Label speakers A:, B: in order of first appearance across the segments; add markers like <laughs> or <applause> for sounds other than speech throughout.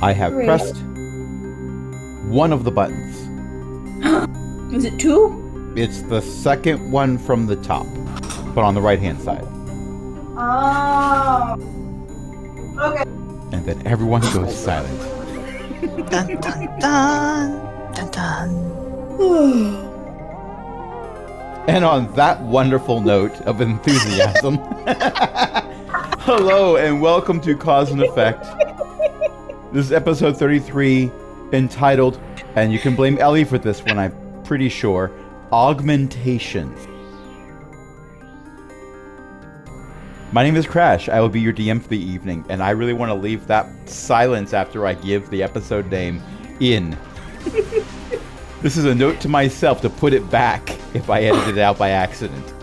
A: I have
B: Great.
A: pressed one of the buttons. <gasps>
B: Is it two?
A: It's the second one from the top, but on the right hand side.
B: Oh. Okay.
A: And then everyone goes silent.
C: Dun dun dun dun dun. <sighs>
A: And on that wonderful note of enthusiasm, <laughs> hello and welcome to Cause and Effect. This is episode 33 entitled, and you can blame Ellie for this one, I'm pretty sure, Oghmentation. My name is Crash. I will be your DM for the evening, and I really want to leave that silence after I give the episode name in. <laughs> This is a note to myself to put it back if I edit it out by accident.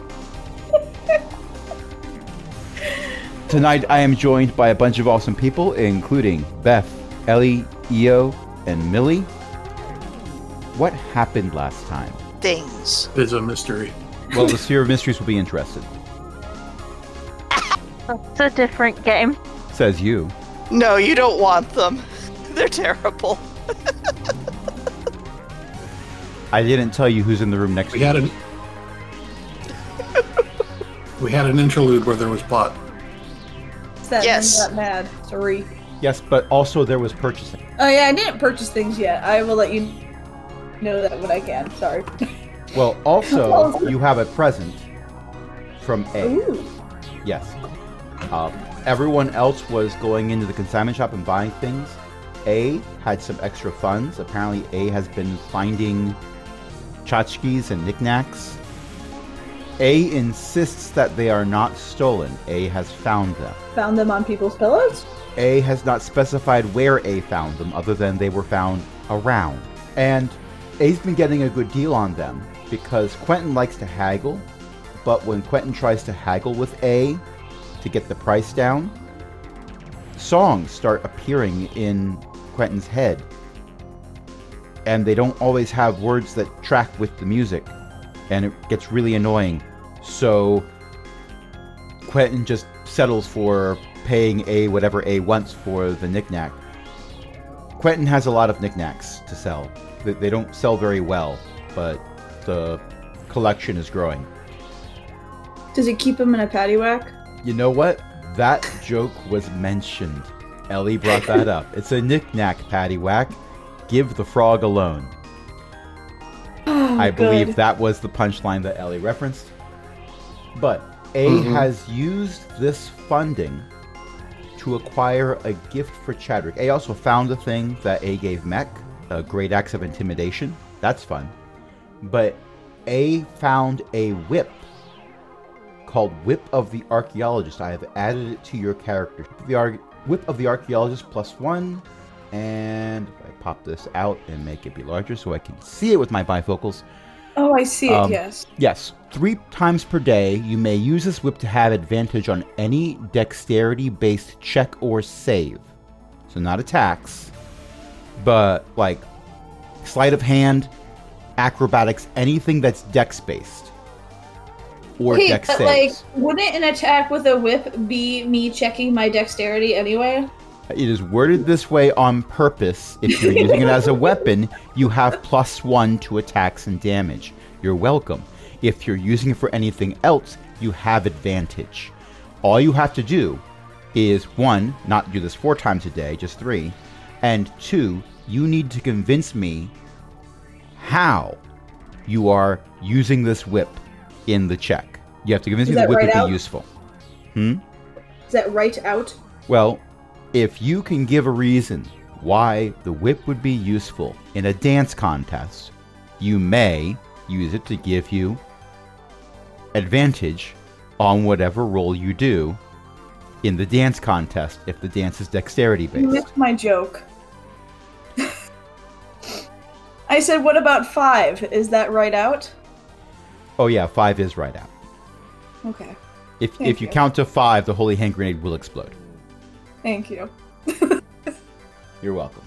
A: Tonight I am joined by a bunch of awesome people, including Beth, Ellie, Io, and Millie. What happened last time?
C: Things.
D: It's a mystery.
A: Well, the Sphere of Mysteries will be interested,
E: It's a different game.
A: says you.
C: No, you don't want them. <laughs> They're terrible.
A: I didn't tell you who's in the room next
D: We
A: to
D: had
A: you.
D: an <laughs> we had an interlude where there was plot.
B: That
C: Yes.
B: man got mad. Sorry.
A: Yes, but also there was purchasing.
B: Oh yeah, I didn't purchase things yet. I will let you know that when I can. Sorry. <laughs>
A: Well, also <laughs> you have a present from A.
B: Ooh.
A: Yes. Um, everyone else was going into the consignment shop and buying things. A had some extra funds. Apparently, A has been finding tchotchkes and knickknacks. A insists that they are not stolen. A has found them.
B: Found them on people's pillows.
A: A has not specified where A found them, other than they were found around. And A's been getting a good deal on them because Quentin likes to haggle, but when Quentin tries to haggle with A to get the price down, songs start appearing in Quentin's head. And they don't always have words that track with the music, and it gets really annoying. So Quentin just settles for paying A whatever A wants for the knickknack. Quentin has a lot of knickknacks to sell. They, don't sell very well, but the collection is growing.
B: Does it keep him in a paddywhack?
A: You know what? That joke was mentioned. Ellie brought that up. It's a knickknack, paddywhack. Give the frog alone. <sighs> Oh, I believe
B: Oh, Good.
A: that was the punchline that Ellie referenced. But A
D: Mhm.
A: has used this funding to acquire a gift for Chadwick. A also found the thing that A gave Mech, a great acts of intimidation. That's fun. But A found a whip called Whip of the Archaeologist. I have added it to your character. The Ar- Whip of the Archaeologist plus one. And if I pop this out and make it be larger so I can see it with my bifocals.
B: Oh, I see it.
A: Um,
B: yes.
A: Yes, three times per day, you may use this whip to have advantage on any dexterity based check or save. So, not attacks, but like sleight of hand, acrobatics, anything that's dex based. Or
B: Okay,
A: dex
B: but
A: saves.
B: like, wouldn't an attack with a whip be me checking my dexterity anyway?
A: It is worded this way on purpose. If you're <laughs> using it as a weapon, you have plus one to attacks and damage. You're welcome. If you're using it for anything else, you have advantage. All you have to do is one, not do this four times a day, just three, and two, you need to convince me how you are using this whip in the check. You have to convince
B: Is
A: me the whip
B: right
A: would
B: out?
A: be useful. Hmm?
B: Is that right out?
A: Well, if you can give a reason why the whip would be useful in a dance contest, you may use it to give you advantage on whatever roll you do in the dance contest if the dance is dexterity
B: You
A: based.
B: missed my joke. I said, what about five? Is that right out?
A: Oh yeah, five is right out.
B: Okay.
A: If
B: Thank
A: if you
B: you.
A: count to five, the holy hand grenade will explode.
B: Thank you.
A: You're welcome.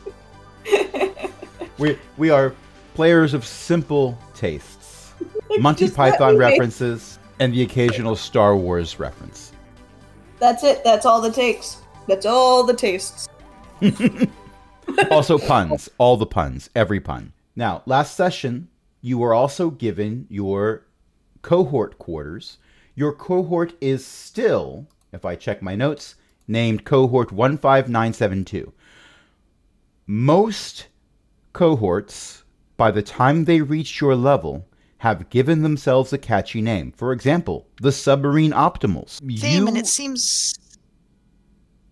A: we we are players of simple tastes. <laughs> Monty Python
B: make-
A: references and the occasional Star Wars reference.
B: That's it. That's all the takes. That's all the tastes. <laughs>
A: also puns, all the puns, every pun. Now, last session, you were also given your cohort quarters. Your cohort is still, if I check my notes, named cohort 15972. Most cohorts, by the time they reach your level, have given themselves a catchy name. For example, the Submarine Optimals.
C: Theme, and it seems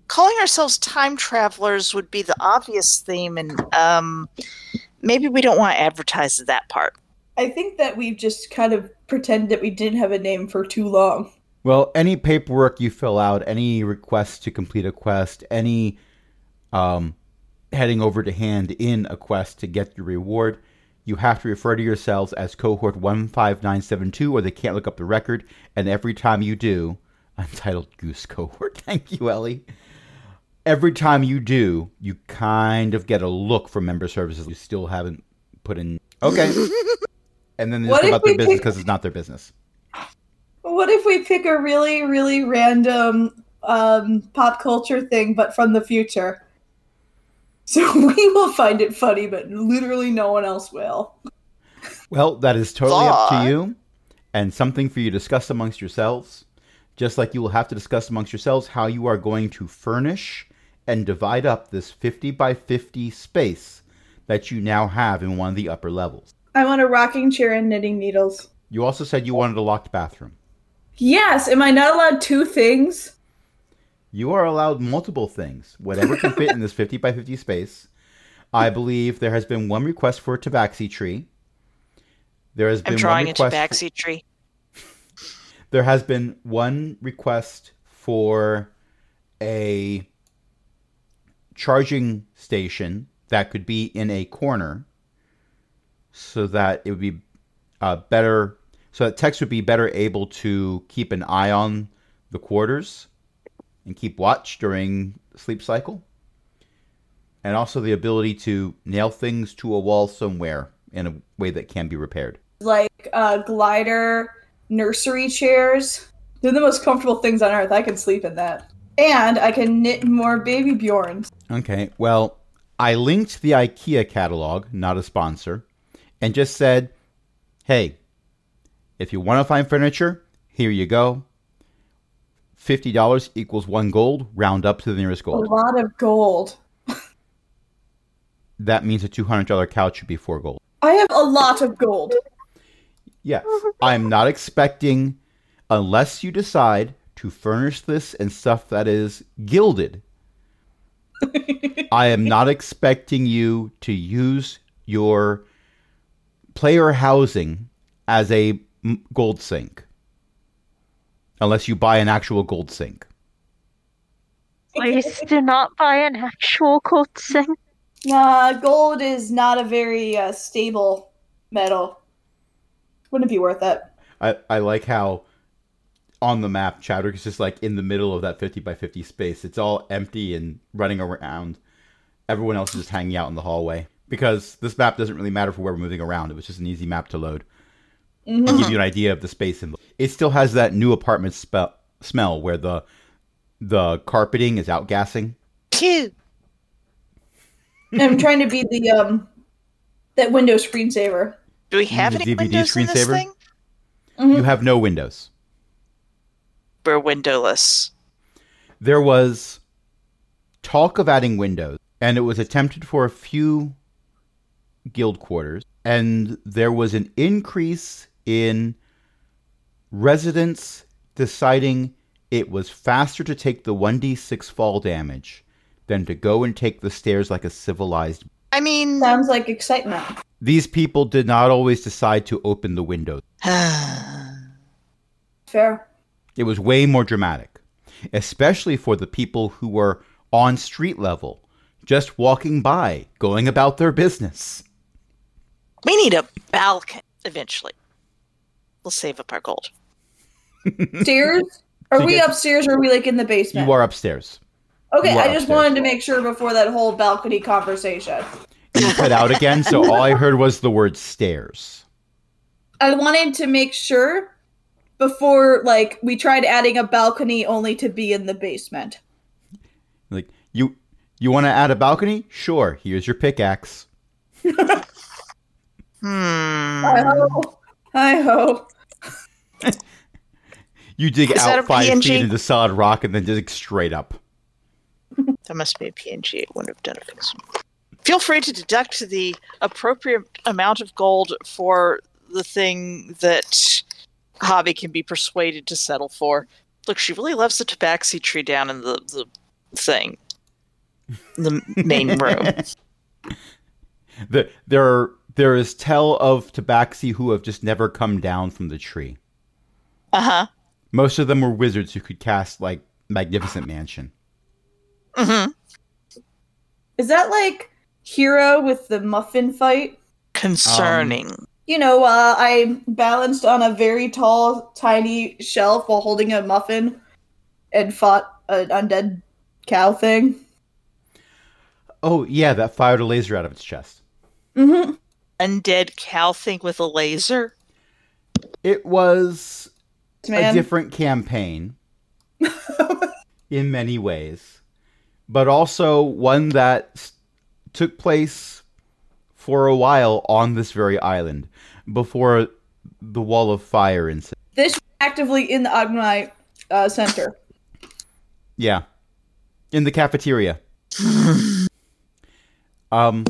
C: calling ourselves time travelers would be the obvious theme, and um, maybe we don't want to advertise that part.
B: I think that we've just kind of pretended that we didn't have a name for too long.
A: Well, any paperwork you fill out, any request to complete a quest, any um, heading over to hand in a quest to get your reward, you have to refer to yourselves as cohort 15972 or they can't look up the record. And every time you do, <laughs> Untitled Goose cohort. <laughs> Thank you, Ellie. Every time you do, you kind of get a look from member services you still haven't put in. Okay. <laughs> and then they
B: What
A: just go about their
B: we
A: business
B: pick-
A: because it's not their business.
B: What if we pick a really, really random um, pop culture thing, but from the future? <laughs> So we will find it funny, but literally no one else will.
A: Well, that is totally up to you and something for you to discuss amongst yourselves. Just like you will have to discuss amongst yourselves how you are going to furnish and divide up this 50 by 50 space that you now have in one of the upper levels.
B: I want a rocking chair and knitting needles.
A: You also said you wanted a locked bathroom.
B: Yes, am I not allowed two things?
A: You are allowed multiple things, whatever can fit in this <laughs> 50 by 50 space. I believe there has been one request for a tabaxi tree. There has been
C: I'm drawing
A: one
C: a
A: request
C: tabaxi tree. <laughs>
A: there has been one request for a charging station that could be in a corner so that it would be uh, better so that Tex would be better able to keep an eye on the quarters and keep watch during sleep cycle and also the ability to nail things to a wall somewhere in a way that can be repaired
B: Like uh, glider nursery chairs. They're the most comfortable things on earth. I can sleep in that. And I can knit more baby Bjorns.
A: Okay, well, I linked the IKEA catalog, not a sponsor, and just said, hey, if you want to find furniture, here you go. $50 equals one gold, round up to the nearest gold.
B: A lot of gold. <laughs>
A: That means a $200 couch should be four gold.
B: I have a lot of gold.
A: Yes, I'm not expecting, unless you decide to furnish this and stuff that is gilded, I am not expecting you to use your player housing as a gold sink. Unless you buy an actual gold sink.
E: Please do not buy an actual gold sink.
B: Nah, gold is not a very uh, stable metal. Wouldn't be worth it.
A: I, I like how on the map Chowder is just like in the middle of that 50 by 50 space. It's all empty and running around. Everyone else is just hanging out in the hallway. Because this map doesn't really matter for where we're moving around. It was just an easy map to load.
B: Mhm.
A: and give you an idea of the space in it still has that new apartment spe- smell where the the carpeting is outgassing
C: Phew.
B: I'm <laughs> trying to be the um that Windows screensaver.
C: Do we have
A: Use
C: any
A: DVD
C: windows in this
A: screensaver?
C: thing?
B: Mhm.
A: you have no windows
C: We're windowless.
A: there was talk of adding windows and it was attempted for a few guild quarters and there was an increase in residents deciding it was faster to take the 1d6 fall damage than to go and take the stairs like a civilized
C: I mean,
B: Sounds like excitement.
A: These people did not always decide to open the windows. <sighs>
B: Fair.
A: It was way more dramatic, especially for the people who were on street level, just walking by, going about their business.
C: we need a balcony eventually. We'll save up our gold.
B: Stairs? <laughs> Are
A: To
B: we
A: get-
B: upstairs or are we like in the basement?
A: You are upstairs.
B: okay,
A: are
B: I just
A: upstairs.
B: wanted to make sure before that whole balcony conversation.
A: You cut out again, so all I heard was the word stairs.
B: I wanted to make sure before like we tried adding a balcony only to be in the basement.
A: Like you You want to add a balcony? Sure. Here's your pickaxe. <laughs>
C: Hmm.
B: Hi ho. Hi ho. <laughs>
A: You dig
C: Is
A: out five
C: PNG?
A: feet into solid rock and then dig straight up.
C: That must be a PNG. It wouldn't have done fix. Feel free to deduct the appropriate amount of gold for the thing that Hobby can be persuaded to settle for. Look, she really loves the tabaxi tree down in the, the thing. The main <laughs> room.
A: The, there, there is tell of tabaxi who have just never come down from the tree.
C: Uh huh.
A: Most of them were wizards who could cast like magnificent mansion.
C: hmm
B: Is that like Hero with the muffin fight?
C: Concerning.
B: You know, uh, I balanced on a very tall, tiny shelf while holding a muffin and fought an undead cow thing.
A: Oh yeah, that fired a laser out of its chest.
B: Mm-hmm.
C: Undead cow thing with a laser.
A: It was a different campaign in many ways, but also one that took place for a while on this very island before the wall of fire incident.
B: this actively in the Agni uh, center.
A: Yeah, in the cafeteria. <laughs> um.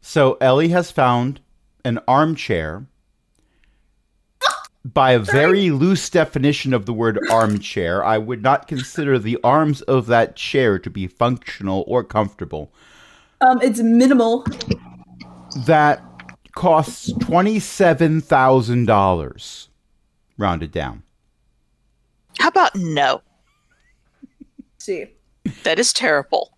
A: So Ellie has found an armchair. By a very loose definition of the word armchair, I would not consider the arms of that chair to be functional or comfortable.
B: Um, it's minimal.
A: That costs twenty-seven thousand dollars, rounded down.
C: How about no?
B: see,
C: That is terrible.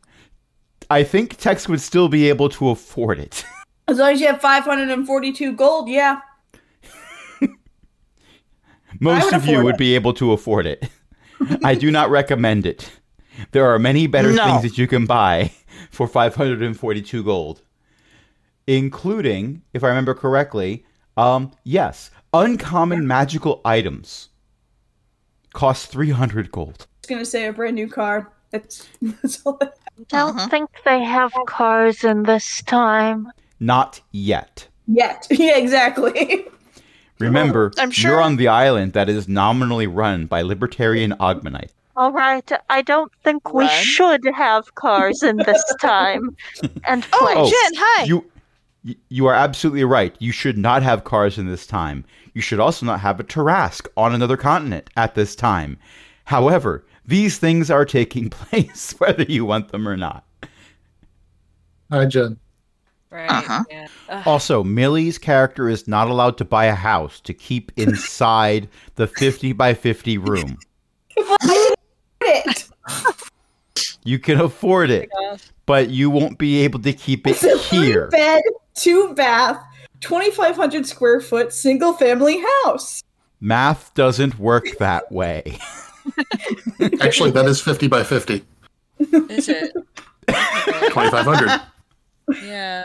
A: I think Tex would still be able to afford it.
B: as long as you have 542 gold, yeah.
A: Most of you would
B: it.
A: be able to afford it. <laughs> I do not recommend it. There are many better
C: No.
A: things that you can buy for 542 gold, including, if I remember correctly, um, yes, uncommon magical items cost 300 gold.
B: Just gonna say a brand new car. That's, <laughs> that's all. I-
E: Don't
C: Mhm.
E: think they have cars in this time.
A: Not yet.
B: Yet, <laughs> yeah, exactly.
A: Remember,
C: I'm sure-
A: you're on the island that is nominally run by libertarian Oghmanite.
E: All right, I don't think we should have cars in this <laughs> time and
C: Oh,
E: place.
C: Jen, hi.
A: You you are absolutely right. You should not have cars in this time. You should also not have a Tarrasque on another continent at this time. However, these things are taking <laughs> place whether you want them or not.
D: Hi, Jen.
F: Right.
C: Uh-huh.
F: Yeah.
A: Also, Millie's character is not allowed to buy a house to keep <laughs> inside the 50 by 50 room.
B: it. <laughs>
A: You can afford it,
F: gosh.
A: but you won't be able to keep it
B: It's a
A: here.
B: three bed, two bath, 2,500 square foot, single family house.
A: Math doesn't work that way. <laughs>
D: Actually, that is 50 by 50.
F: Is it?
D: 2,500.
F: Yeah.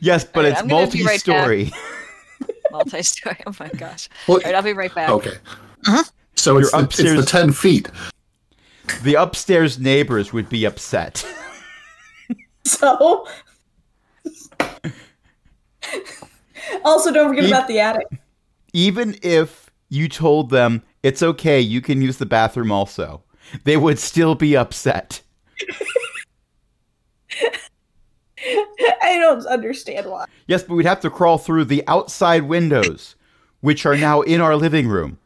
A: Yes, but
F: Alright,
A: it's
F: I'm right
A: multi-story. <laughs>
F: Multi-story. Oh my gosh.
D: Well,
F: All right, I'll be right back.
D: okay.
C: Uh-huh.
D: So it's
A: You're
D: the, it's
A: upstairs.
D: the 10 feet.
A: the upstairs neighbors would be upset. <laughs>
B: So. also, don't forget
A: He-
B: about the attic.
A: Even if you told them it's okay, you can use the bathroom also, they would still be upset. <laughs> <laughs>
B: I don't understand why.
A: Yes, but we'd have to crawl through the outside windows, which are now in our living room,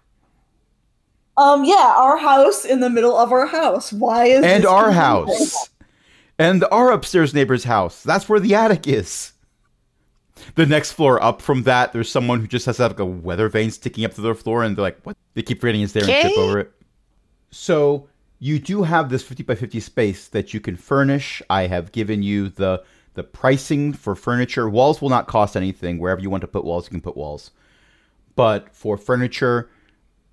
B: Um, yeah, our house in the middle of our house. Why is
A: and
B: this
A: our
B: confusing?
A: house, and our upstairs neighbor's house. That's where the attic is. The next floor up from that, there's someone who just has like a weather vane sticking up to their floor, and they're like, "What?" They keep forgetting it's there and trip over it. So you do have this 50 by 50 space that you can furnish. I have given you the the pricing for furniture. Walls will not cost anything. Wherever you want to put walls, you can put walls. But for furniture,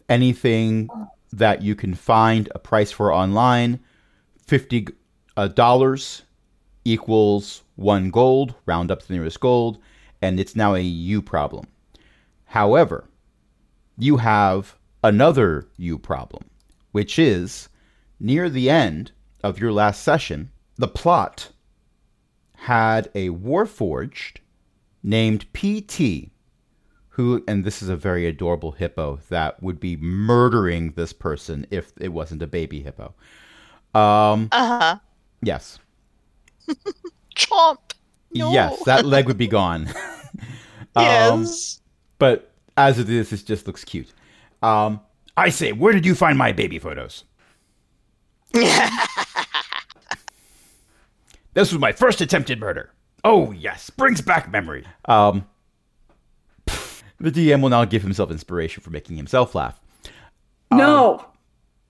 A: anything that you can find a price for online, fifty uh, dollars equals one gold. Round up to the nearest gold, and it's now a you problem. However, you have another you problem, which is near the end of your last session, the plot had a warforged named PT, who, and this is a very adorable hippo that would be murdering this person if it wasn't a baby hippo. Um,
C: Uh huh.
A: yes. <laughs>
C: Chomp. No.
A: Yes, that leg would be gone. <laughs> Um,
C: Yes.
A: but as it is, it just looks cute. Um, I say, where did you find my baby photos? <laughs> This was my first attempted murder. Oh yes, brings back memory. Um, the DM will now give himself inspiration for making himself laugh.
B: No.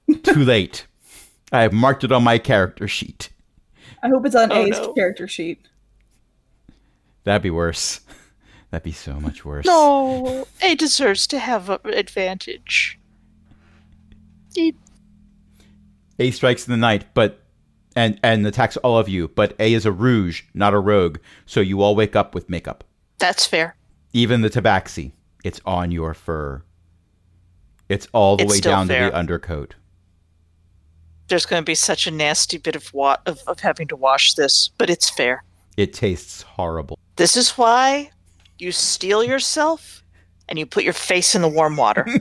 B: <laughs>
A: Too late. I have marked it on my character sheet.
B: I hope it's on
C: Oh,
B: A's
C: no.
B: character sheet.
A: That'd be worse. <laughs> That'd be so much worse.
C: no. A deserves to have an advantage. He-
A: A strikes in the night, but and and attacks all of you. But A is a rouge, not a rogue. So you all wake up with makeup.
C: That's fair.
A: Even the tabaxi, it's on your fur. It's all the
C: It's
A: way down to
C: fair.
A: the undercoat.
C: There's going to be such a nasty bit of, wa- of of having to wash this, but it's fair.
A: It tastes horrible.
C: This is why you steel yourself and you put your face in the warm water. <laughs>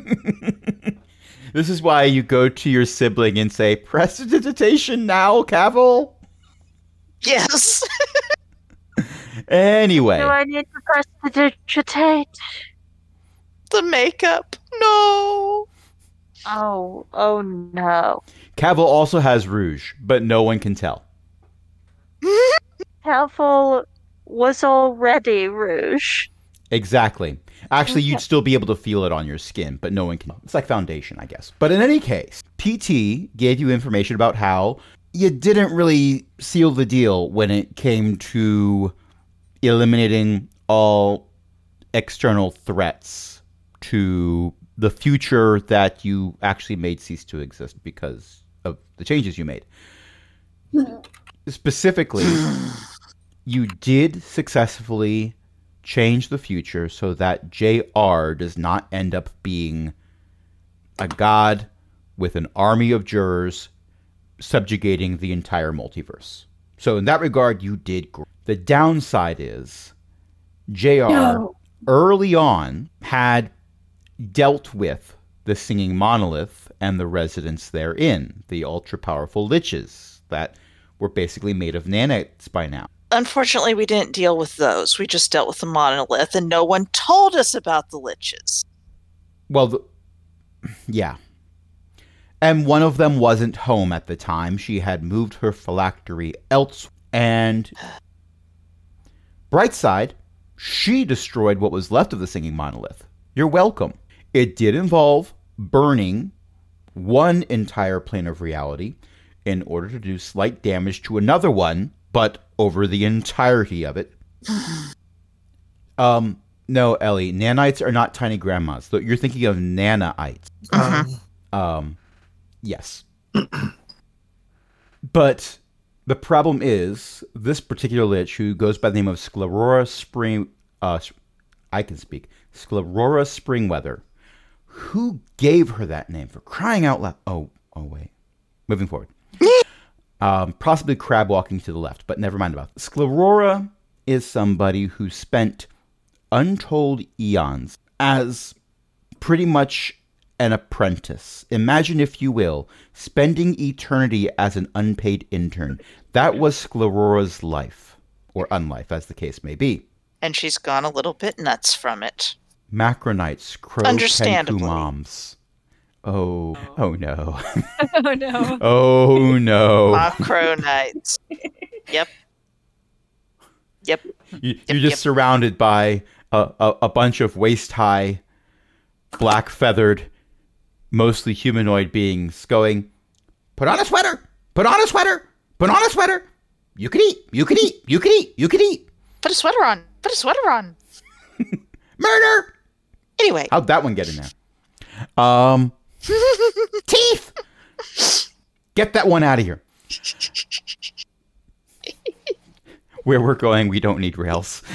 A: This is why you go to your sibling and say, "Prestidigitation now, Cavill."
C: yes. <laughs>
A: Anyway,
E: Do I need to press the digitate?
C: the makeup. No.
E: Oh, oh no.
A: Cavill also has rouge, but no one can tell.
E: Cavill was already rouge.
A: Exactly. Actually, you'd still be able to feel it on your skin, but no one can. It's like foundation, I guess. But in any case, PT gave you information about how you didn't really seal the deal when it came to eliminating all external threats to the future that you actually made cease to exist because of the changes you made. Mm-hmm. Specifically, you did successfully change the future so that JR does not end up being a god with an army of jurors subjugating the entire multiverse. So in that regard, you did great. The downside is JR
B: No.
A: early on had dealt with the singing monolith and the residents therein, the ultra powerful liches that were basically made of nanites by now.
C: Unfortunately, we didn't deal with those. We just dealt with the monolith, and no one told us about the liches.
A: Well, the, yeah. And one of them wasn't home at the time. She had moved her phylactery elsewhere. And <sighs> bright side, she destroyed what was left of the singing monolith. You're welcome. It did involve burning one entire plane of reality in order to do slight damage to another one, but over the entirety of it. um, no, Ellie, nanites are not tiny grandmas. Though You're thinking of nanaites.
D: Um,
A: Um, yes. <clears throat> but the problem is this particular lich who goes by the name of Sclerora Spring. Uh, s- I can speak. Sclerora Springweather. Who gave her that name for crying out loud? Oh, oh wait. Moving forward. Um, possibly crab walking to the left, but never mind about that. Sclerora is somebody who spent untold eons as pretty much an apprentice. Imagine, if you will, spending eternity as an unpaid intern. That was Sclerora's life, or unlife, as the case may be.
C: And she's gone a little bit nuts from it.
A: Macronites, crow
C: Understandably.
A: moms. Oh, oh no. <laughs>
F: oh no. <laughs>
A: Oh no.
C: Macro Knights. Yep. Yep.
A: You, you're just
C: yep.
A: surrounded by a, a, a bunch of waist high, black feathered, mostly humanoid beings going, Put on a sweater! Put on a sweater! Put on a sweater! You can eat! You can eat! You can eat! You can eat!
C: Put a sweater on. Put a sweater on. <laughs>
A: Murder!
C: Anyway,
A: How'd that one get in there? Um, teeth! Get that one out of here. Where we're going, we don't need rails. <laughs>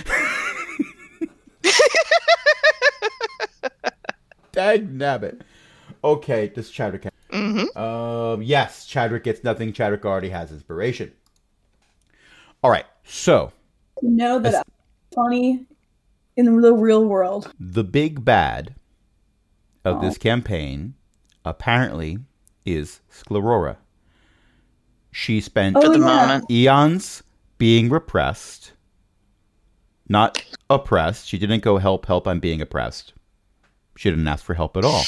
A: Dag nabbit. Okay, this chapter. Can-
C: Mm-hmm.
A: Um, yes, Chadwick gets nothing. Chadwick already has inspiration. All right, so
B: To know that
A: That's-
B: I'm funny in the real world.
A: the big bad of
B: Oh.
A: this campaign apparently is Sclerora. She spent
B: Oh,
C: For the
B: yeah.
C: moment.
A: eons being repressed, not oppressed. She didn't go help, help, I'm being oppressed. She didn't ask for help at all.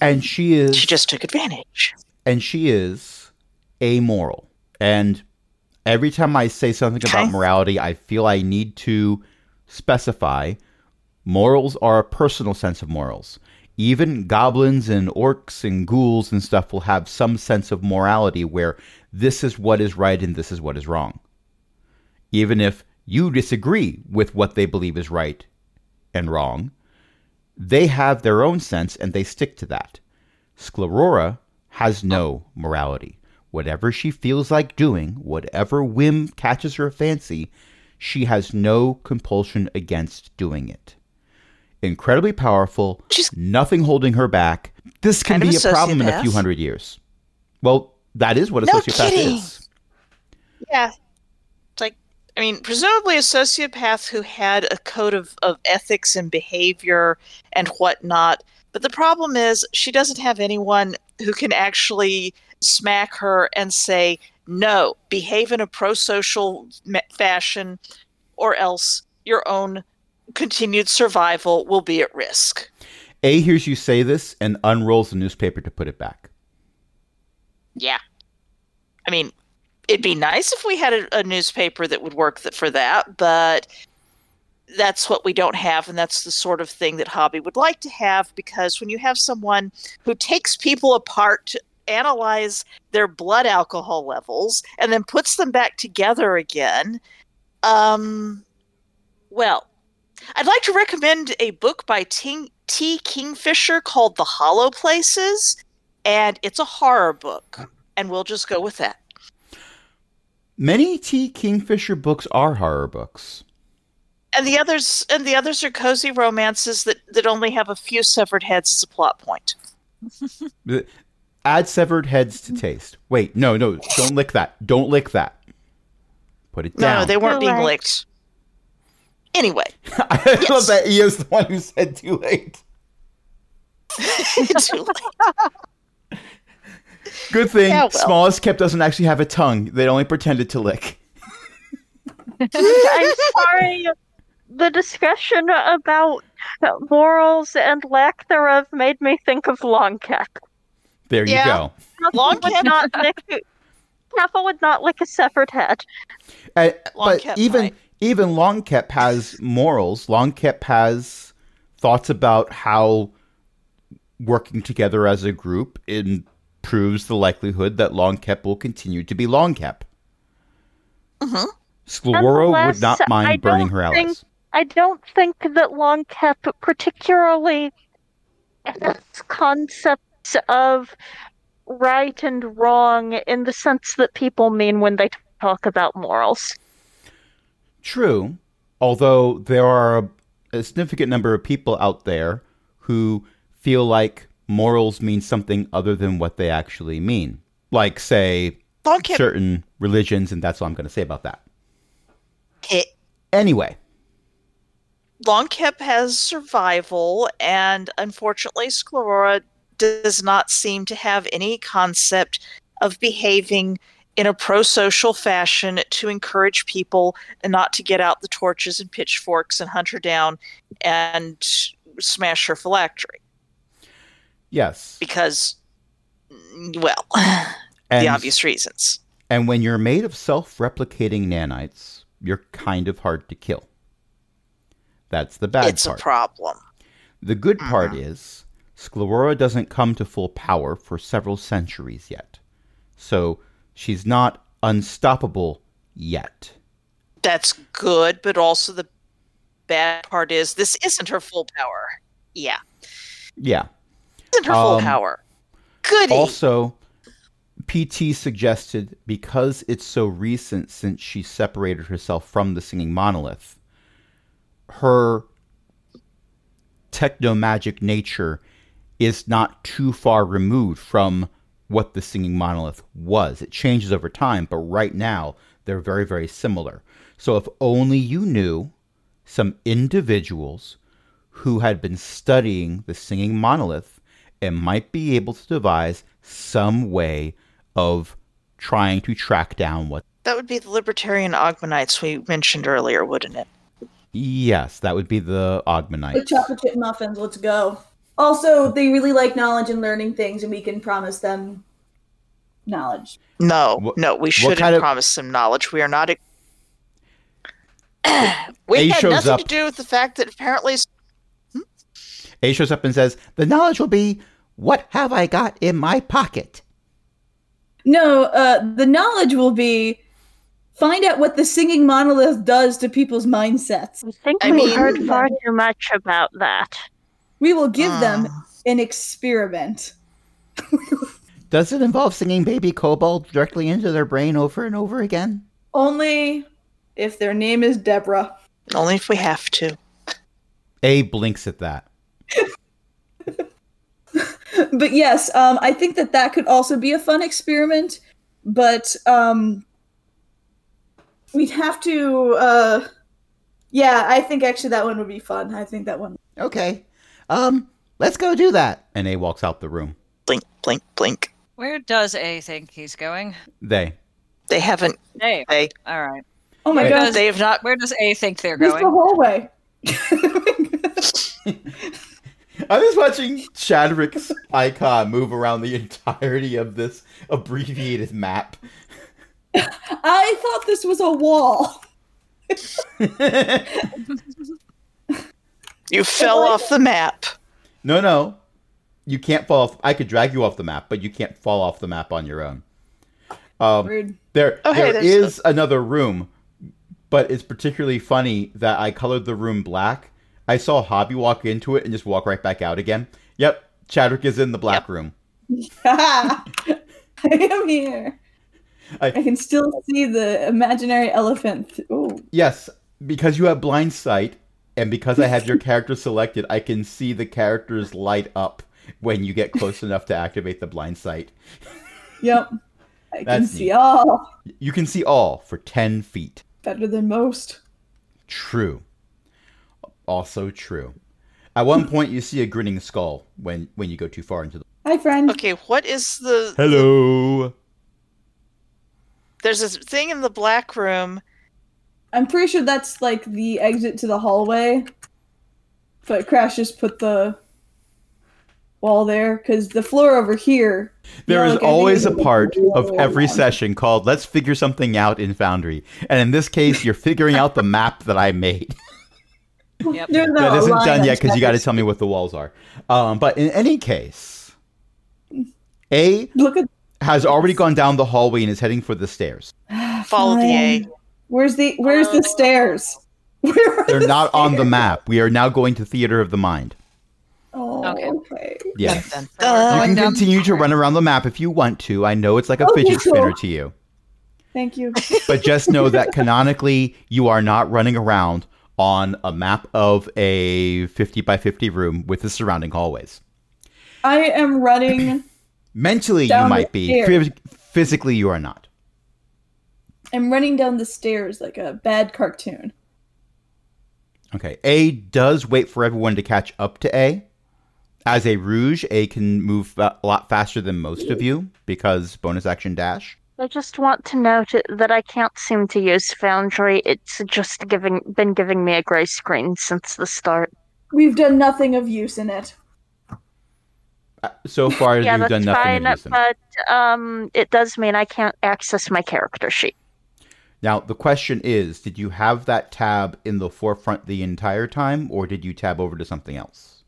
A: And she is
C: She just took advantage.
A: and she is amoral. And every time I say something about morality, I feel I need to specify morals are a personal sense of morals. Even goblins and orcs and ghouls and stuff will have some sense of morality where this is what is right and this is what is wrong. Even if you disagree with what they believe is right and wrong, they have their own sense and they stick to that. Sclerora has no morality. Whatever she feels like doing, whatever whim catches her fancy, she has no compulsion against doing it. Incredibly powerful,
C: She's-
A: nothing holding her back. This can be
C: a
A: a problem in a few hundred years. Well, that is what a
C: No
A: sociopath
C: kidding.
A: is.
C: Yeah. It's like, I mean, presumably a sociopath who had a code of, of ethics and behavior and whatnot. But the problem is, she doesn't have anyone who can actually smack her and say, no, behave in a pro social fashion, or else your own continued survival will be at risk.
A: A hears you say this and unrolls the newspaper to put it back.
C: Yeah. I mean, it'd be nice if we had a, a newspaper that would work th- for that, but that's what we don't have. And that's the sort of thing that Hobby would like to have because when you have someone who takes people apart to analyze their blood alcohol levels and then puts them back together again, um, well, I'd like to recommend a book by Ting- T. Kingfisher called The Hollow Places and it's a horror book, and we'll just go with that.
A: Many T. Kingfisher books are horror books.
C: And the others, and the others are cozy romances that that only have a few severed heads as a plot point. <laughs>
A: Add severed heads to mm-hmm. taste. Wait, no, no, don't lick that. Don't lick that. Put it
C: No,
A: down.
C: no, they weren't
E: Too
C: being
E: late.
C: licked. Anyway, <laughs>
A: I love that Io's the one who said too late. <laughs>
C: too late. <laughs>
A: Good thing
C: Yeah, well.
A: smallest kept doesn't actually have a tongue. They only pretended to lick.
E: I'm sorry. The discussion about morals and lack thereof made me think of Longcap.
A: There you
C: Yeah.
A: go.
C: Longcap-
E: would not lick. Kappa would not lick a severed head.
A: Uh, but even
C: might.
A: Even Longcap has morals. Longcap has thoughts about how working together as a group improves the likelihood that Longcap will continue to be Longcap.
C: Mhm.
A: Sclerora would not mind
E: I
A: burning her
E: think-
A: allies.
E: I don't think that Longcap particularly has concepts of right and wrong in the sense that people mean when they talk about morals.
A: True, although there are a, a significant number of people out there who feel like morals mean something other than what they actually mean. Like, say, certain religions, and that's all I'm going to say about that.
C: it,
A: Anyway,
C: Longcap has survival, and unfortunately, Sclerora does not seem to have any concept of behaving in a pro-social fashion to encourage people not to get out the torches and pitchforks and hunt her down and smash her phylactery
A: yes.
C: because, well, <laughs>
A: And,
C: the obvious reasons.
A: and when you're made of self replicating nanites, you're kind of hard to kill. That's the bad
C: it's
A: part.
C: It's a problem.
A: The good part
C: Mm-hmm.
A: is, Sclerora doesn't come to full power for several centuries yet. So she's not unstoppable yet.
C: That's good, but also the bad part is this isn't her full power. Yeah,
A: Yeah.
C: isn't her full
A: Um,
C: power. Goody.
A: Also, PT suggested because it's so recent since she separated herself from the singing monolith, her techno magic nature is not too far removed from what the singing monolith was. It changes over time, but right now they're very, very similar. So if only you knew some individuals who had been studying the singing monolith and might be able to devise some way of trying to track down what.
C: That would be the libertarian Oghmanites we mentioned earlier, wouldn't it?
A: Yes, that would be the
B: Oghmanites.
A: The
B: chocolate chip muffins, let's go. Also, they really like knowledge and learning things, and we can promise them knowledge.
C: No,
A: What-
C: no, we shouldn't
A: kind of-
C: promise them knowledge. We are not. e- <coughs> we
A: A
C: had
A: shows
C: nothing
A: up.
C: to do with the fact that apparently
A: A shows up and says, The knowledge will be, What have I got in my pocket?
B: No, uh, the knowledge will be find out what the singing monolith does to people's mindsets.
E: I think
C: I
E: we
C: mean-
E: heard far too much about that.
B: We will give them
C: Ah.
B: an experiment. <laughs>
A: Does it involve singing Baby Kobold directly into their brain over and over again?
B: Only if their name is Deborah.
C: only if we have to.
A: A blinks at that. <laughs>
B: But yes, um, I think that that could also be a fun experiment. But um, we'd have to. Uh, yeah, I think actually that one would be fun. I think that one.
A: Okay. Um, let's go do that. And A walks out the room.
C: Blink, blink, blink.
F: Where does A think he's going?
A: They.
C: They haven't.
F: Hey.
C: They.
F: All right.
B: Oh my god,
C: They have not.
F: Where does A think they're <laughs>
B: just the hallway.
A: I was watching Chadwick's icon move around the entirety of this abbreviated map. <laughs>
B: I thought this was a wall. <laughs>
C: You fell
B: like-
C: off the map.
A: no, no. You can't fall off. I could drag you off the map, but you can't fall off the map on your own. Um,
B: Rude.
A: There,
C: Oh,
A: there
C: there's
A: is another room, but it's particularly funny that I colored the room black. I saw Hobby walk into it and just walk right back out again. Yep, Chadwick is in the black
C: Yep.
A: room. <laughs>
B: I am here.
A: I-
B: I, can still see the imaginary elephant. Oh,
A: Yes, because you have blind sight, and because I have your character selected, I can see the characters light up when you get close enough to activate the blind sight.
B: yep. I can
A: That's
B: see
A: neat.
B: all
A: You can see all for 10 feet.
B: better than most.
A: True. Also true. At one point, you see a grinning skull when, when you go too far into the.
B: Hi, friend.
C: Okay, what is the?
A: Hello!
C: There's this thing in the black room.
B: I'm pretty sure that's like the exit to the hallway. But Crash just put the wall there because the floor over here.
A: There
B: Yeah,
A: is
B: like,
A: always a part of every
B: around.
A: session called Let's Figure Something Out in Foundry. And in this case, you're figuring out the map that I made.
F: Yep. <laughs>
B: There's no
A: that isn't done yet because you got to tell me what the walls are. Um, but in any case, A
B: Look at
A: has already gone down the hallway and is heading for the stairs.
C: Follow the A.
B: Fine. Where's the Where's the stairs? <laughs> Where are
A: They're
B: the
A: not on the map. We are now going to Theater of the Mind.
B: Oh,
F: Okay.
B: okay.
A: Yes.
C: Dun,
F: So
C: dun,
A: You can continue to run around the map if you want to. I know it's like a
B: Okay,
A: fidget
B: cool.
A: spinner to you.
B: Thank you.
A: But just know that <laughs> canonically, you are not running around on a map of a 50 by 50 room with the surrounding hallways.
B: I am running. <clears throat>
A: Mentally, you
B: Down the
A: might be.
B: stairs.
A: Physically, you are not.
B: I'm running down the stairs like a bad cartoon.
A: Okay. A does wait for everyone to catch up to A. As a rouge, A can move a lot faster than most of you because bonus action dash.
E: I just want to note that I can't seem to use Foundry. It's just giving been giving me a gray screen since the start.
B: We've done nothing of use in it.
A: Uh, So far, <laughs>
E: yeah,
A: you've
E: that's
A: done nothing
E: fine,
A: of use in it.
E: but um, it does mean I can't access my character sheet.
A: Now, the question is did you have that tab in the forefront the entire time, or did you tab over to something else?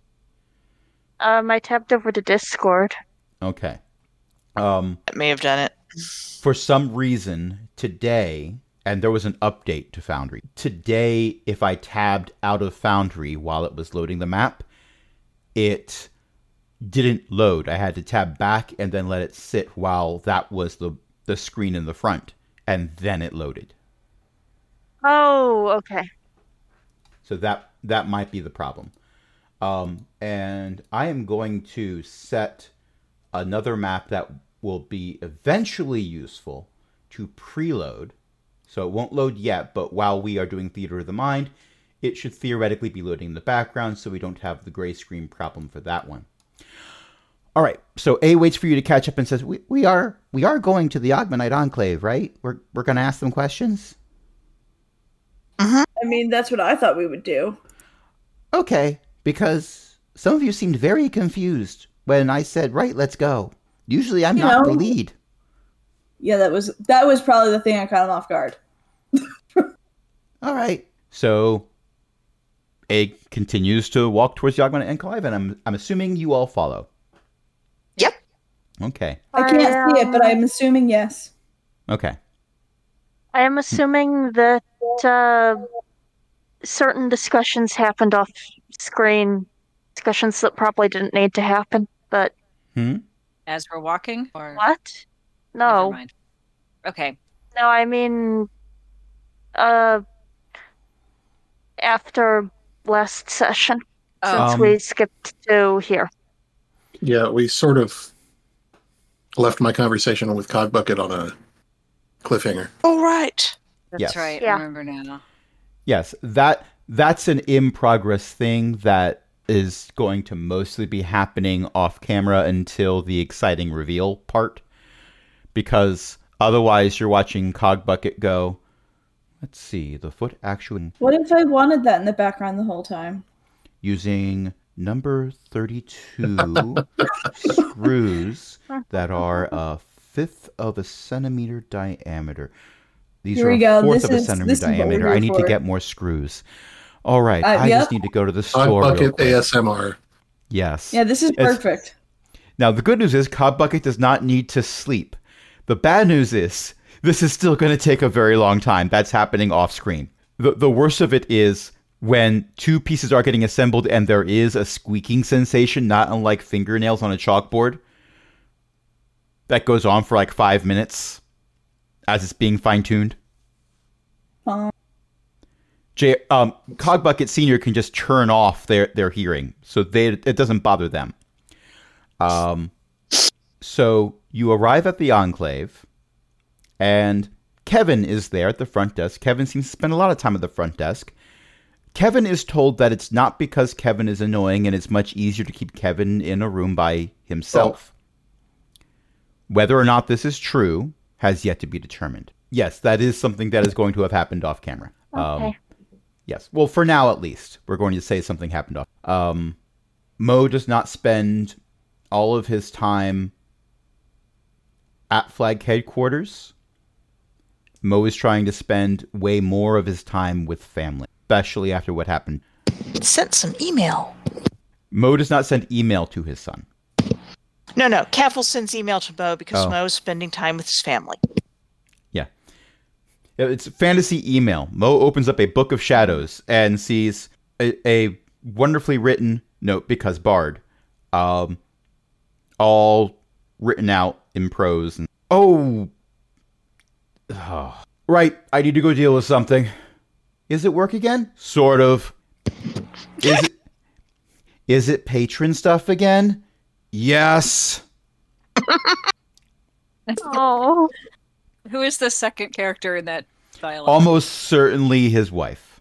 E: Um, I tabbed over to Discord.
A: Okay. Um,
C: That may have done it.
A: for some reason, today, and there was an update to Foundry. Today, if I tabbed out of Foundry while it was loading the map, it didn't load. I had to tab back and then let it sit while that was the, the screen in the front, and then it loaded.
E: Oh, okay.
A: So that that might be the problem. Um, and I am going to set another map that will be eventually useful to preload. So it won't load yet, but while we are doing Theater of the Mind, it should theoretically be loading in the background so we don't have the gray screen problem for that one. All right, so A waits for you to catch up and says, "We, we are we are going to the Oghmanite Enclave, right? We're we're going to ask them questions." Uh-huh.
B: I mean, that's what I thought we would do.
A: Okay, because some of you seemed very confused when I said, "Right, let's go." Usually, I'm
B: You
A: not the lead.
B: Yeah, that was that was probably the thing I caught him off guard. <laughs>
A: All right, so A continues to walk towards the Oghmanite Enclave, and I'm I'm assuming you all follow.
C: Yep.
A: Okay.
B: I can't see it, but I'm assuming yes.
A: Okay.
E: I am assuming that uh, certain discussions happened off screen, discussions that probably didn't need to happen. But
A: Hmm.
F: As we're walking? Or
E: what?
F: Never
E: No,
F: mind. Okay.
E: no. I mean, uh, after last session,
F: Oh,
E: since
A: Um,
E: we skipped to here.
D: Yeah, we sort of left my conversation with Cogbucket on a cliffhanger.
C: Oh, right.
F: that's
A: yes.
F: right.
E: Yeah.
F: I remember now.
A: Yes, that that's an in progress thing that is going to mostly be happening off camera until the exciting reveal part. Because otherwise you're watching Cogbucket go, let's see, the foot actually
B: What if I wanted that in the background the whole time?
A: using number 32 <laughs> screws that are a fifth of a centimeter diameter. These
B: Here
A: are
B: we
A: a
B: go.
A: fourth
B: This
A: of a
B: is-
A: centimeter
B: this is what we're
A: diameter. I need to get more screws. All right,
B: Uh,
A: I
B: yep.
A: just need to go to the store. real
D: Cogbucket
A: quick.
D: ASMR.
A: Yes.
B: Yeah, this is
A: It's-
B: perfect.
A: Now, the good news is Cogbucket does not need to sleep. The bad news is this is still going to take a very long time. That's happening off screen. The, the worst of it is when two pieces are getting assembled and there is a squeaking sensation, not unlike fingernails on a chalkboard, that goes on for like five minutes as it's being fine tuned.
B: Um,
A: J, um, Cogbucket Senior can just turn off their, their hearing, so they it doesn't bother them. Um, so you arrive at the enclave, and Kevin is there at the front desk. Kevin seems to spend a lot of time at the front desk. Kevin is told that it's not because Kevin is annoying, and it's much easier to keep Kevin in a room by himself. Whether or not this is true has yet to be determined. Yes, that is something that is going to have happened off camera. Um,
E: Okay.
A: Yes. Well, for now at least, we're going to say something happened off. Um, Mo does not spend all of his time at Flag headquarters. Mo is trying to spend way more of his time with family, especially after what happened.
C: Sent some email.
A: Mo does not send email to his son.
C: No, no. Cavill sends email to Mo because
A: Oh.
C: Mo's spending time with his family.
A: Yeah. It's fantasy email. Mo opens up a book of shadows and sees a, a wonderfully written note because Bard, um, all written out in prose. And, oh, Ah. <sighs> right. I need to go deal with something. Is it work again? Sort of. Is it? Is it patron stuff again? Yes.
E: Oh,
F: Who is the second character in that dialogue?
A: Almost certainly his wife.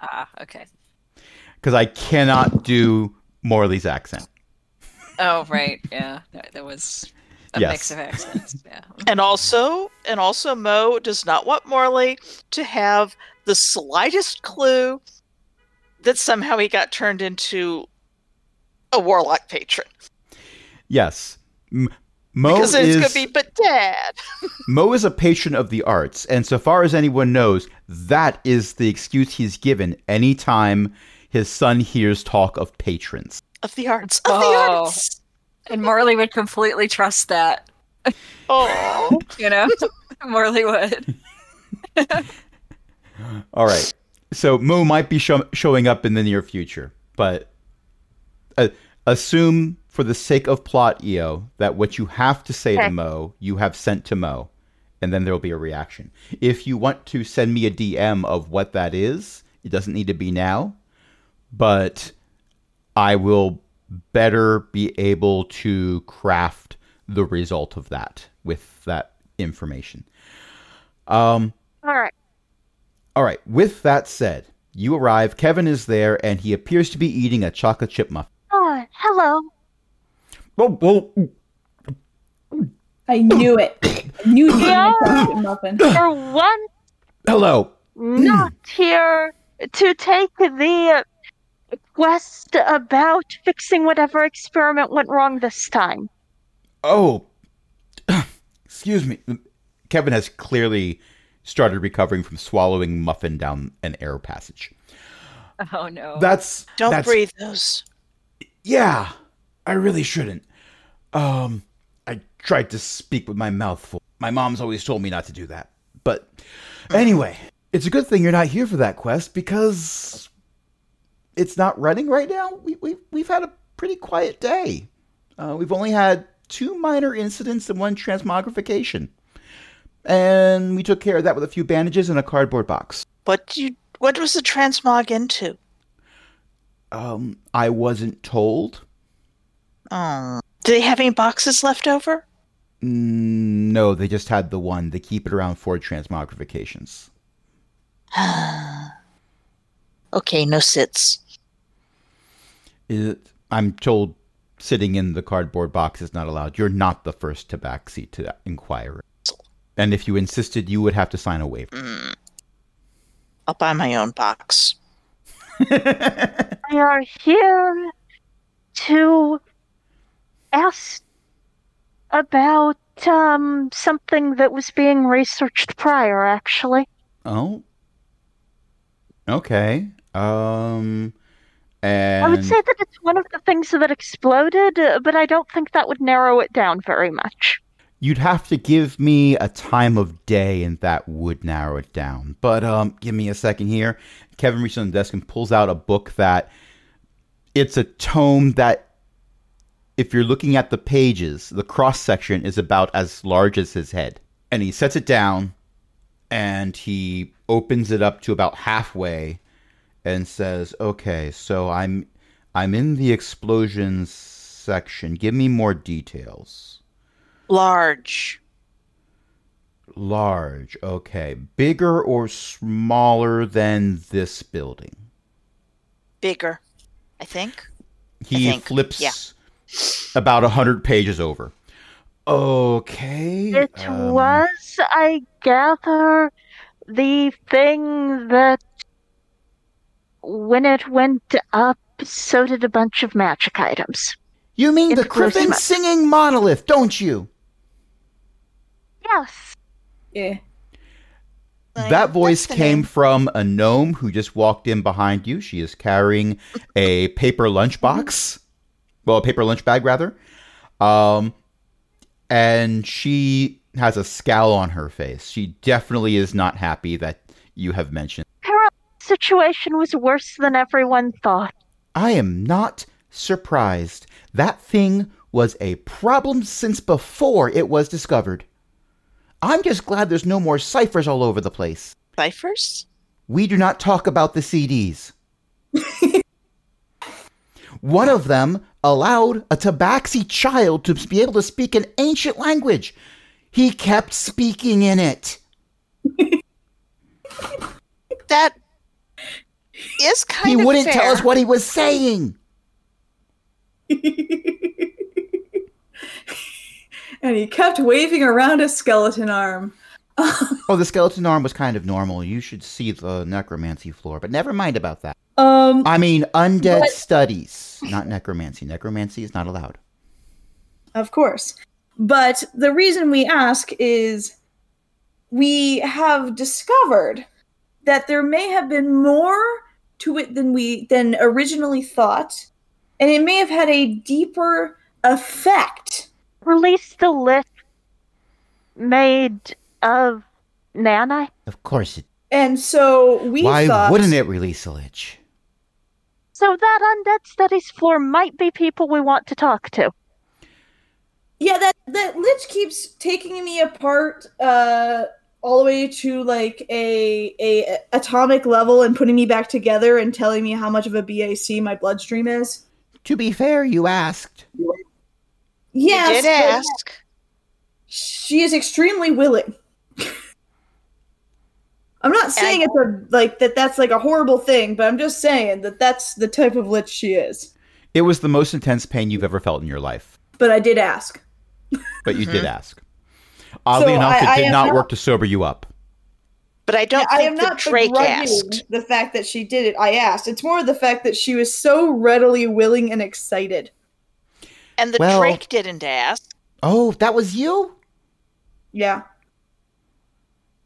F: Ah, okay.
A: because I cannot do Morley's accent.
F: Oh, right. Yeah. That, that was a
A: Yes.
F: mix of accents. Yeah.
C: And also, and also, Mo does not want Morley to have the slightest clue that somehow he got turned into a warlock patron.
A: Yes, M- Mo
C: because it's
A: is
C: gonna be, but Dad. <laughs>
A: Mo is a patron of the arts, and so far as anyone knows, that is the excuse he's given anytime his son hears talk of patrons.
C: Of the arts. Of the
F: Oh.
C: arts.
F: And Morley would completely trust that.
C: Oh. <laughs>
F: You know, Morley would. <laughs>
A: All right, so Mo might be show- showing up in the near future, but uh, assume for the sake of plot, EO, that what you have to say
E: Okay.
A: to Mo, you have sent to Mo, and then there will be a reaction. If you want to send me a DM of what that is, it doesn't need to be now, but I will better be able to craft the result of that with that information. Um,
E: All right.
A: All right, with that said, you arrive, Kevin is there, and he appears to be eating a chocolate chip muffin.
E: Oh, hello.
A: Oh, well,
B: I knew it. I knew you
E: Yeah.
B: were chocolate muffin. <laughs>
E: For one,
A: hello.
E: not here to take the quest about fixing whatever experiment went wrong this time.
A: Oh, <clears throat> excuse me. Kevin has clearly started recovering from swallowing muffin down an air passage.
F: Oh no.
A: That's
C: Don't
A: that's,
C: breathe those.
A: Yeah, I really shouldn't. Um, I tried to speak with my mouth full. My mom's always told me not to do that. But anyway, it's a good thing you're not here for that quest because it's not running right now. We, we, we've had a pretty quiet day. Uh, we've only had two minor incidents and one transmogrification. And we took care of that with a few bandages and a cardboard box.
C: What you? What was the transmog into?
A: Um, I wasn't told.
C: Oh, do they have any boxes left over?
A: Mm, No, they just had the one. They keep it around for transmogrifications. <sighs>
C: okay, no sits.
A: It, I'm told sitting in the cardboard box is not allowed. You're not the first tabaxi to inquire. And if you insisted, you would have to sign a waiver.
C: Mm. I'll buy my own box. <laughs>
E: We are here to ask about um something that was being researched prior, actually.
A: oh. Okay. Um. And
E: I would say that it's one of the things that exploded, uh, but I don't think that would narrow it down very much.
A: You'd have to give me a time of day, and that would narrow it down. But um, give me a second here. Kevin reaches on the desk and pulls out a book that it's a tome that, if you're looking at the pages, the cross section is about as large as his head. And he sets it down, and he opens it up to about halfway, and says, "Okay, so I'm I'm in the explosions section. Give me more details."
C: Large.
A: Large. Okay. Bigger or smaller than this building?
C: Bigger. I think.
A: He
C: think,
A: flips
C: yeah.
A: about a hundred pages over. Okay.
E: It
A: um,
E: was, I gather, the thing that when it went up, so did a bunch of magic items.
A: You mean the
E: It's gross
A: Griffin
E: ma-
A: singing monolith, don't you?
E: Yes.
B: Yeah.
C: Like,
A: that voice came
C: name.
A: from a gnome who just walked in behind you. She is carrying a paper lunchbox. Well, a paper lunch bag, rather. Um, and she has a scowl on her face. She definitely is not happy that you have mentioned.
E: Apparently, the situation was worse than everyone thought.
A: I am not surprised. That thing was a problem since before it was discovered. I'm just glad there's no more ciphers all over the place.
C: Ciphers?
A: We do not talk about the CDs. <laughs> One of them allowed a tabaxi child to be able to speak an ancient language. He kept speaking in it. <laughs>
C: That is kind
A: He
C: of He
A: wouldn't
C: fair.
A: tell us what he was saying. <laughs>
B: and he kept waving around a skeleton arm. <laughs>
A: Oh, the skeleton arm was kind of normal. You should see the necromancy floor, but never mind about that.
B: Um,
A: I mean, undead
B: But-
A: studies, not necromancy. Necromancy is not allowed.
B: Of course. But the reason we ask is we have discovered that there may have been more to it than we than originally thought, and it may have had a deeper effect.
E: Release the list made of Nana.
A: Of course it.
B: And so we
A: Why
B: thought
A: wouldn't it release a lich?
E: So that undead studies floor might be people we want to talk to.
B: Yeah, that that lich keeps taking me apart uh all the way to like a a atomic level and putting me back together and telling me how much of a BAC my bloodstream is.
A: to be fair, you asked.
B: Yes,
C: you did ask.
B: she is extremely willing. <laughs> I'm not saying it's a like that. That's like a horrible thing, but I'm just saying that that's the type of lich she is.
A: It was the most intense pain you've ever felt in your life,
B: But I did ask.
A: but you did mm-hmm. ask. Oddly
B: So
A: enough,
B: I-
A: it did not
B: not-
A: work to sober you up.
C: But I don't
B: I am
C: think
B: not
C: Drake asked.
B: the fact that she did it. I asked. It's more the fact that she was so readily willing and excited.
C: And the
A: Well-
C: Drake didn't ask.
A: Oh, that was you?
B: Yeah.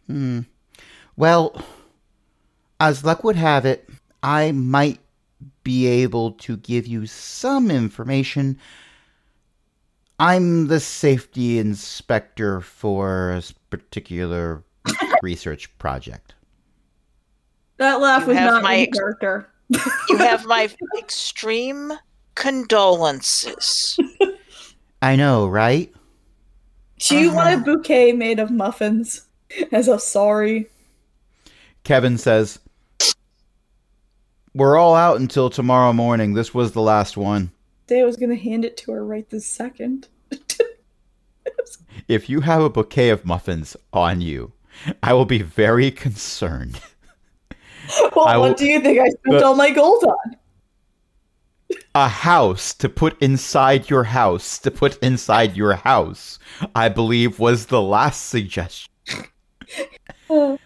A: Hmm. Well, as luck would have it, I might be able to give you some information. I'm the safety inspector for a particular <laughs> research project.
B: That laugh
C: You
B: was not
C: my
B: in
C: ex-
B: character.
C: You have <laughs> my extreme condolences.
A: I know, right?
B: Do you want a
C: Uh-huh.
B: bouquet made of muffins as a sorry?
A: Kevin says, We're all out until tomorrow morning. This was the last one.
B: Day was gonna hand it to her right this second.
A: If you have a bouquet of muffins on you, I will be very concerned.
B: well,
A: I will-
B: what do you think I spent
A: but-
B: all my gold on?
A: A house to put inside your house to put inside your house i believe was the last suggestion <sighs>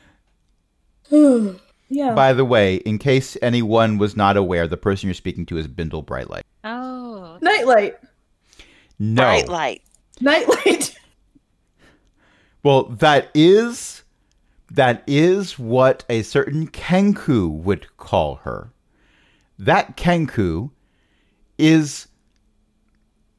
B: yeah.
A: by the way in case anyone was not aware the person you're speaking to is bindle brightlight
F: Oh.
B: Nightlight.
A: no
C: Bright light.
B: Nightlight. <laughs>
A: well that is that is what a certain kenku would call her that kenku is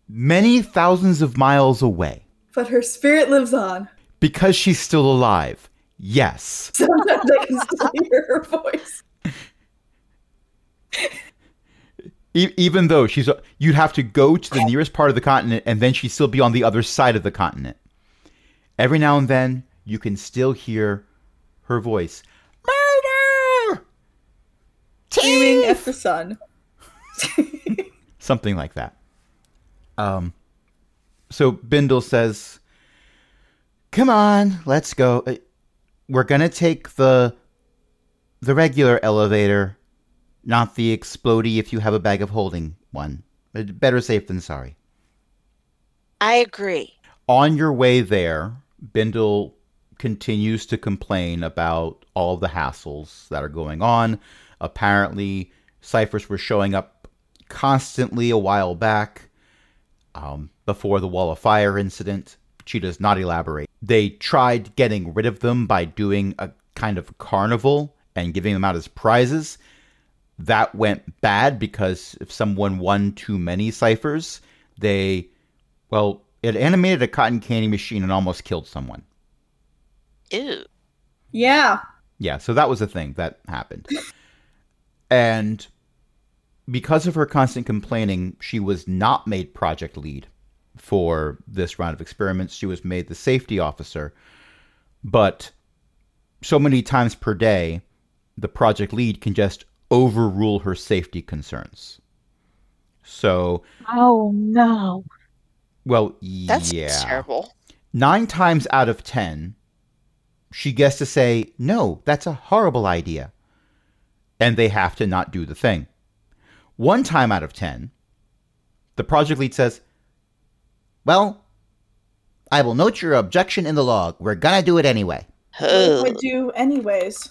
A: many thousands of miles away
B: but her spirit lives on.
A: because she's still alive yes <laughs>
B: Sometimes I can still hear her voice.
A: E- even though she's, you'd have to go to the nearest part of the continent, and then she'd still be on the other side of the continent. Every now and then, you can still hear her voice. Murder!
B: Aiming at the sun. <laughs>
A: Something like that. Um. So Bindle says, "Come on, let's go. Uh, We're gonna take the the regular elevator, not the explody If you have a bag of holding one, better safe than sorry."
C: I agree.
A: On your way there, Bindle continues to complain about all the hassles that are going on. Apparently, ciphers were showing up constantly a while back um, before the Wall of Fire incident. She does not elaborate. They tried getting rid of them by doing a kind of carnival and giving them out as prizes. That went bad because if someone won too many ciphers, they well, it animated a cotton candy machine and almost killed someone.
C: Ew.
B: Yeah.
A: Yeah, so that was a thing that happened. And because of her constant complaining, she was not made project lead for this round of experiments. She was made the safety officer. But so many times per day, the project lead can just overrule her safety concerns. So,
E: Oh no.
A: well,
C: That's
A: yeah.
C: terrible.
A: nine times out of ten, she gets to say, No, that's a horrible idea. And they have to not do the thing. One time out of ten, the project lead says, Well, I will note your objection in the log. We're gonna do it anyway. Oh.
B: What do do anyways?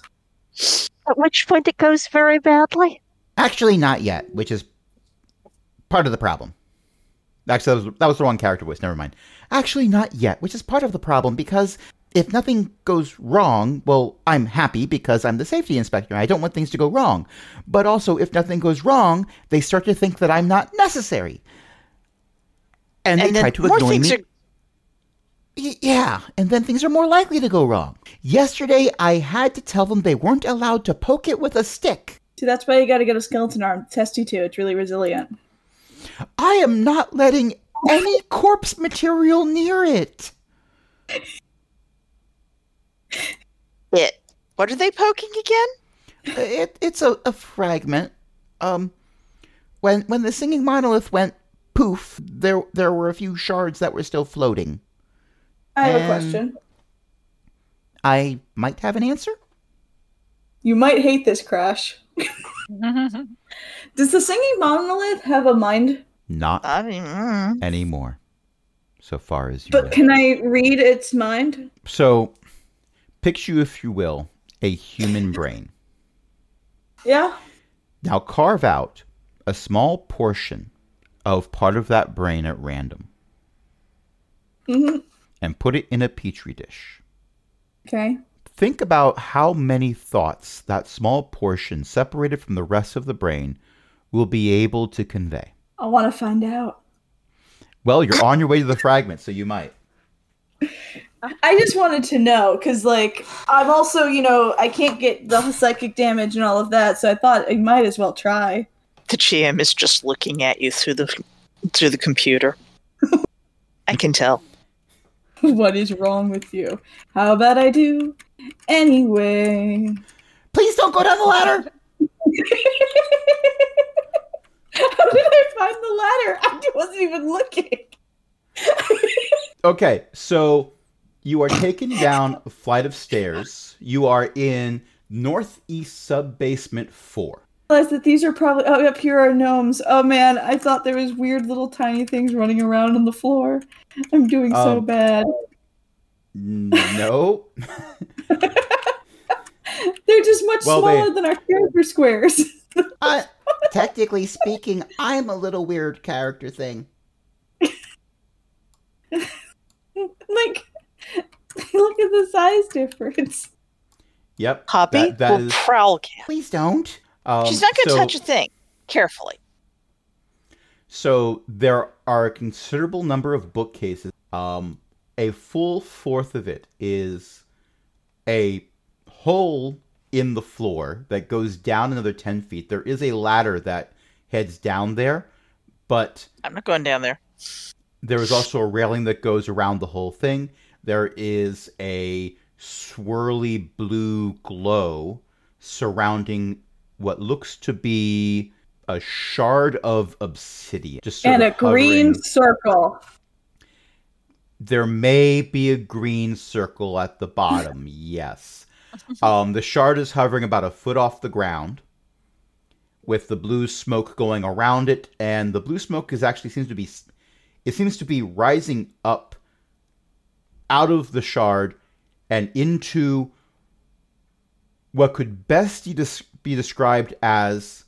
E: At which point it goes very badly.
A: Actually, not yet, which is part of the problem. Actually, that was, that was the wrong character voice. Never mind. Actually, not yet, which is part of the problem because if nothing goes wrong, well, I'm happy because I'm the safety inspector. I don't want things to go wrong. But also, if nothing goes wrong, they start to think that I'm not necessary. And,
C: And
A: they try to
C: more
A: annoy me.
C: are
A: Yeah, and then things are more likely to go wrong. Yesterday, I had to tell them they weren't allowed to poke it with a stick.
B: See, that's why you gotta get a skeleton arm. Test you too. It's really resilient.
A: I am not letting any corpse material near it.
C: it. What are they poking again?
A: It, it's a, a fragment. Um, when when the singing monolith went poof, there there were a few shards that were still floating.
B: I have a
A: Um,
B: question.
A: I might have an answer.
B: You might hate this, Crash. <laughs> Does the singing monolith have a mind?
A: Not
C: I mean, mm.
A: anymore. So far as you
B: But
A: know.
B: can I read its mind?
A: So, picture, if you will, a human brain.
B: Yeah.
A: Now carve out a small portion of part of that brain at random
B: Mm-hmm.
A: and put it in a petri dish.
B: Okay.
A: Think about how many thoughts that small portion separated from the rest of the brain will be able to convey.
B: I want to find out.
A: Well, you're on your way to the fragment, so you might. <laughs>
B: I just wanted to know because, like, I'm also, you know, I can't get the psychic damage and all of that, so I thought I might as well try.
C: the GM is just looking at you through the through the computer. I can tell. <laughs>
B: what is wrong with you? How about I do anyway?
A: Please don't go down the ladder. <laughs>
B: How did I find the ladder? I wasn't even looking. <laughs>
A: Okay, so you are taken down a flight of stairs. You are in northeast sub basement four.
B: realize that these are probably oh up here are gnomes. Oh man, I thought there was weird little tiny things running around on the floor. I'm doing so
A: Um,
B: bad.
A: No. <laughs>
B: They're just much
A: well, they-
B: smaller than our character squares. <laughs>
A: Uh, technically speaking, I'm a little weird character thing. <laughs>
B: like, <laughs> look at the size difference.
A: Yep.
C: Hobby
A: that- that
C: will
A: is-
C: prowl cat.
A: Please don't. Um,
C: She's not going to
A: so-
C: touch a thing. Carefully.
A: So there are a considerable number of bookcases. Um, a full fourth of it is a hole in the floor that goes down another 10 feet. There is a ladder that heads down there, but
C: I'm not going down there.
A: there is also a railing that goes around the whole thing. There is a swirly blue glow surrounding what looks to be a shard of obsidian. Just
B: and a green circle.
A: There may be a green circle at the bottom. <laughs> yes. Um, the shard is hovering about a foot off the ground, with the blue smoke going around it, and the blue smoke is actually seems to be, it seems to be rising up out of the shard and into what could best be described as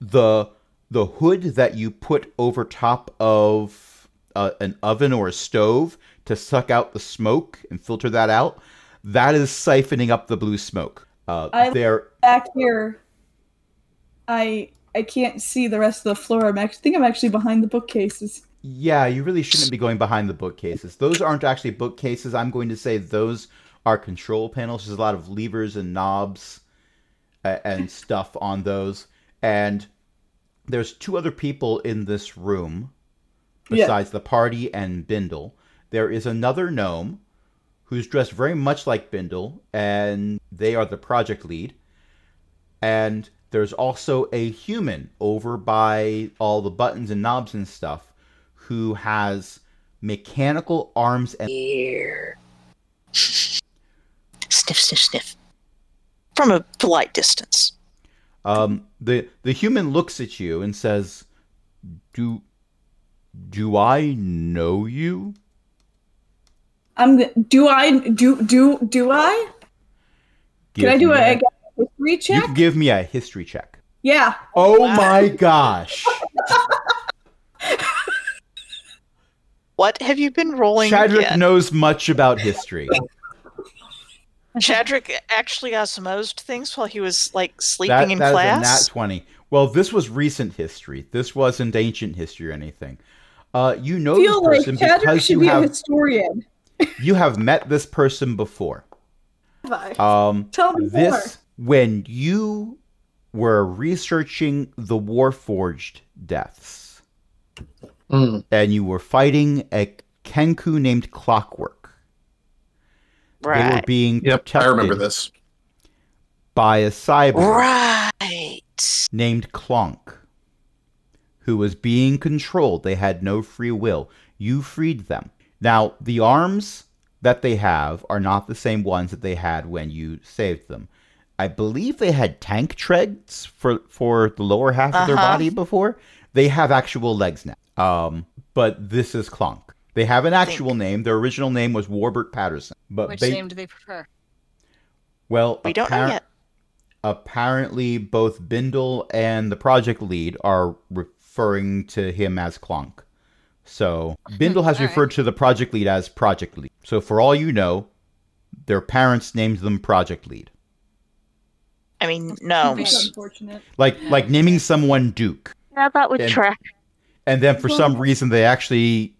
A: the the hood that you put over top of uh, an oven or a stove to suck out the smoke and filter that out. That is siphoning up the blue smoke. Uh,
B: I-
A: there,
B: Back here, I I can't see the rest of the floor. I'm actually think I'm actually behind the bookcases.
A: Yeah, you really shouldn't be going behind the bookcases. Those aren't actually bookcases. I'm going to say those are control panels. There's a lot of levers and knobs uh, and <laughs> stuff on those. And there's two other people in this room
B: Yeah.
A: besides the party and Bindle. There is another gnome who's dressed very much like Bindle, and they are the project lead. And there's also a human over by all the buttons and knobs and stuff who has mechanical arms and
C: Here. Sniff, sniff, sniff. From a polite distance.
A: um the the human looks at you and says do do I know you?
B: I'm do I do do do I? Can I do a, a history
A: You
B: check?
A: can give me a history check.
B: yeah.
A: Oh
C: Wow.
A: my gosh. <laughs>
C: What have you been rolling?
A: Chadwick
C: yet?
A: knows much about history. <laughs>
C: Chadwick actually osmosed things while he was like sleeping
A: That,
C: in
A: that is a
C: class.
A: nat 20. Well, this was recent history. This wasn't ancient history or anything. Uh, you know
B: feel
A: this person
B: Chadwick
A: because
B: should
A: you
B: be a
A: have
B: historian.
A: you have met this person before.
B: Bye.
A: Um,
B: Tell me
A: this when you were researching the Warforged deaths,
D: Hmm.
A: and you were fighting a Kenku named Clockwork. They were being
D: Yep, I remember this.
A: by a cyborg
C: Right.
A: named Clonk, who was being controlled. They had no free will. You freed them. Now, the arms that they have are not the same ones that they had when you saved them. I believe they had tank treads for for the lower half of their
C: Uh-huh.
A: body before. They have actual legs now. Um, but this is Clonk. They have an actual name. Their original name was Warbert Patterson. But
F: Which
A: they,
F: name do they prefer?
A: well,
C: We don't know yet.
A: apparently both Bindle and the project lead are referring to him as Clonk. So Bindle has
F: All right.
A: referred to the project lead as Project Lead. So for all you know, their parents named them Project Lead.
C: I mean, no.
B: unfortunate.
A: Like like naming someone Duke.
E: Yeah, that would
A: And-
E: track.
A: And then for some reason they actually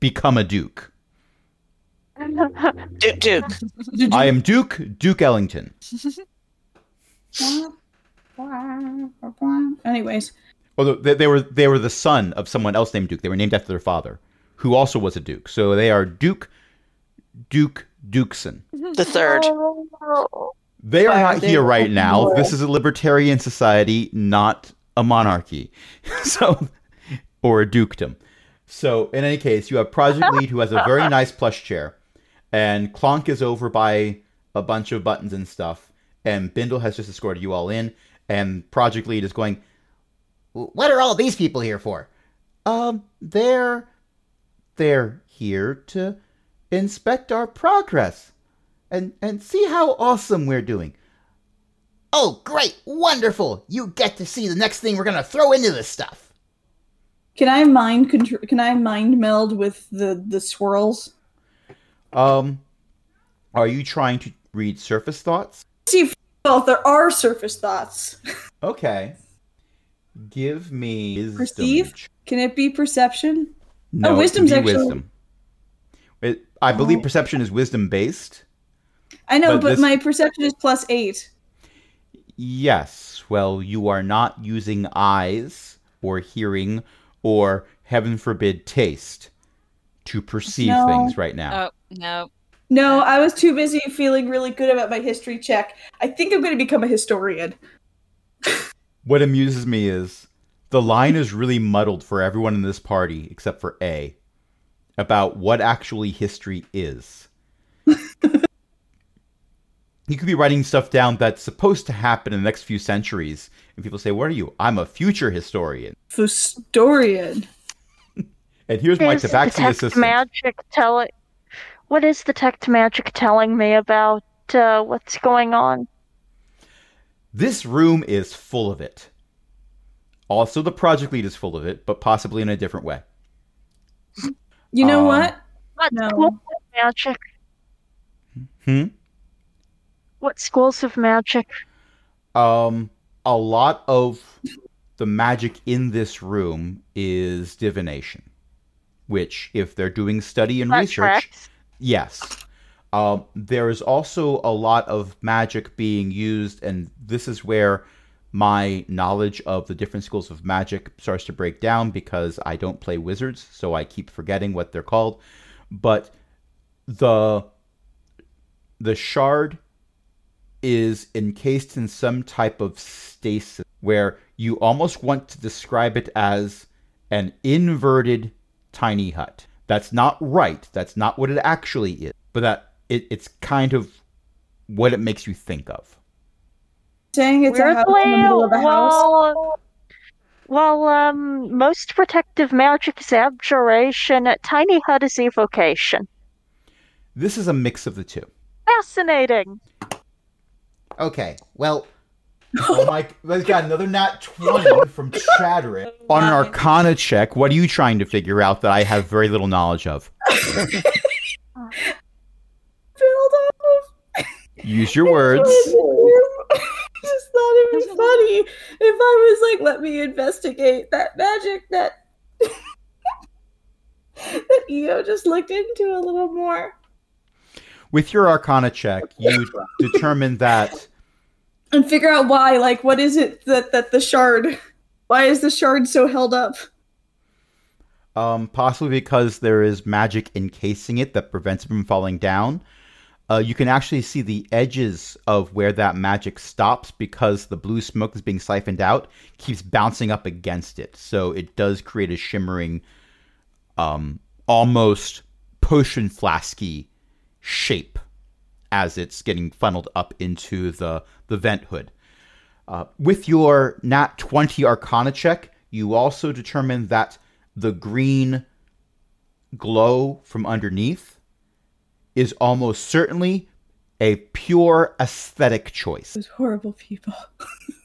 A: become a Duke. <laughs>
C: Duke, Duke.
A: I am Duke, Duke Ellington. <laughs>
B: Anyways,
A: Although they, they were they were the son of someone else named Duke. They were named after their father, who also was a Duke. So they are Duke, Duke Dukeson.
C: The third. <laughs>
A: They are not here right now. This is a libertarian society, not a monarchy. So, or a dukedom. So, in any case, you have Project Lead, who has a very nice plush chair, and Clonk is over by a bunch of buttons and stuff, and Bindle has just escorted you all in, and Project Lead is going, "What are all these people here for?" Um, they're they're here to inspect our progress and and see how awesome we're doing.
G: Oh, great, wonderful! You get to see the next thing we're gonna throw into this stuff.
B: Can I mind control? Can I mind meld with the the swirls?
A: Um, are you trying to read surface thoughts?
B: See well, there are surface thoughts. <laughs>
A: Okay. Give me wisdom.
B: Perceive? Can it be perception?
A: No,
B: Oh, wisdom's actually-
A: wisdom. It, I believe
B: Oh.
A: perception is wisdom based.
B: I know,
A: But
B: but,
A: this-
B: my perception is plus eight.
A: Yes. Well, you are not using eyes or hearing or heaven forbid taste to perceive
B: No.
A: things right now.
F: Oh no.
B: No, I was too busy feeling really good about my history check. I think I'm going to become a historian. <laughs>
A: What amuses me is the line is really muddled for everyone in this party except for A about what actually history is. <laughs> you could be writing stuff down that's supposed to happen in the next few centuries, and people say, What are you? I'm a future historian.
B: Historian. <laughs>
A: And here's my
E: is the
A: tabaxi
E: text
A: assistant.
E: magic telling? What is the text magic telling me about uh, what's going on?
A: This room is full of it. Also, the project lead is full of it, but possibly in a different way.
B: You know
A: Um,
B: what?
E: What
B: No.
E: schools of magic?
A: Hmm?
E: What schools of magic?
A: Um, a lot of the magic in this room is divination, which, if they're doing study and
E: That
A: research,
E: tracks.
A: yes. Um, there is also a lot of magic being used, and this is where my knowledge of the different schools of magic starts to break down because I don't play wizards, so I keep forgetting what they're called. But the the shard is encased in some type of stasis where you almost want to describe it as an inverted tiny hut. That's not right. That's not what it actually is. But that it, it's kind of what it makes you think of.
B: Saying it's a house in the middle of a house.
E: well, well, um, most protective magic is abjuration. Tiny hut is evocation.
A: This is a mix of the two.
E: Fascinating.
G: Okay, well, <laughs>
A: Oh my! We've got another nat twenty from Chadwick on an Arcana check. What are you trying to figure out that I have very little knowledge of? <laughs>
B: Build off.
A: Use your words.
B: I just thought it'd be funny if I was like, let me investigate that magic that <laughs> that EO just looked into a little more.
A: With your Arcana check, you determine that
B: And figure out why, like what is it that that the shard why is the shard so held up?
A: um, possibly because there is magic encasing it that prevents it from falling down.
F: uh, you can actually see the edges of where that magic stops because the blue smoke is being siphoned out keeps bouncing up against it. So it does create a shimmering, um, almost potion flasky shape as it's getting funneled up into the, the vent hood. Uh, with your nat 20 arcana check, you also determine that the green glow from underneath is almost certainly a pure aesthetic choice.
B: Those horrible people. <laughs>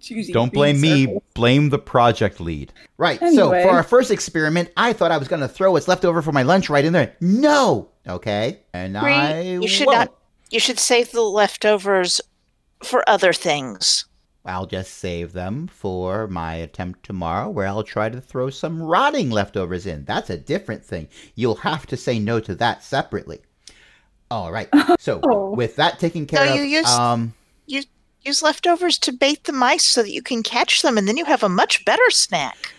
B: Choosing
F: Don't blame me,
B: circles.
F: blame the project lead.
A: Right. So for our first experiment, I thought I was going to throw what's left over from my lunch right in there. No. Okay. And
C: Bree,
A: I
C: you should
A: won't.
C: not. You should save the leftovers for other things.
A: I'll just save them for my attempt tomorrow, where I'll try to throw some rotting leftovers in. That's a different thing. You'll have to say no to that separately. All right. So <laughs>
B: Oh.
A: with that taken care
C: No,
A: of,
C: you used-
A: um,
C: Use leftovers to bait the mice so that you can catch them, and then you have a much better snack.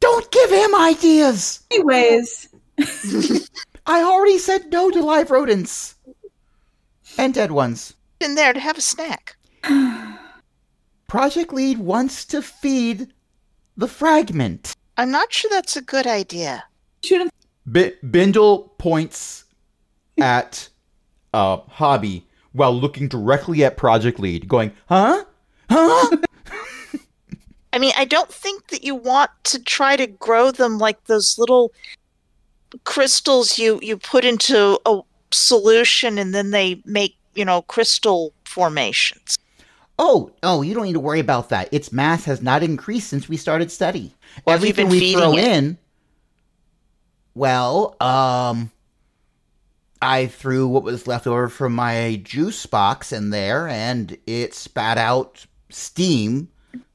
A: don't give him ideas.
B: Anyways, <laughs>
A: I already said no to live rodents and dead ones.
C: In there to have a snack. <sighs>
A: Project Lead wants to feed the fragment.
C: I'm not sure that's a good idea.
B: shouldn't
F: B- Bindle points at uh, Hobby while looking directly at Project Lead, going, huh? Huh?
C: I mean, I don't think that you want to try to grow them like those little crystals you you put into a solution and then they make, you know, crystal formations.
A: Oh, oh, you don't need to worry about that. Its mass has not increased since we started study.
C: Have you
A: Everything
C: been
A: we throw
C: it?
A: in. Well, um, I threw what was left over from my juice box in there, and it spat out steam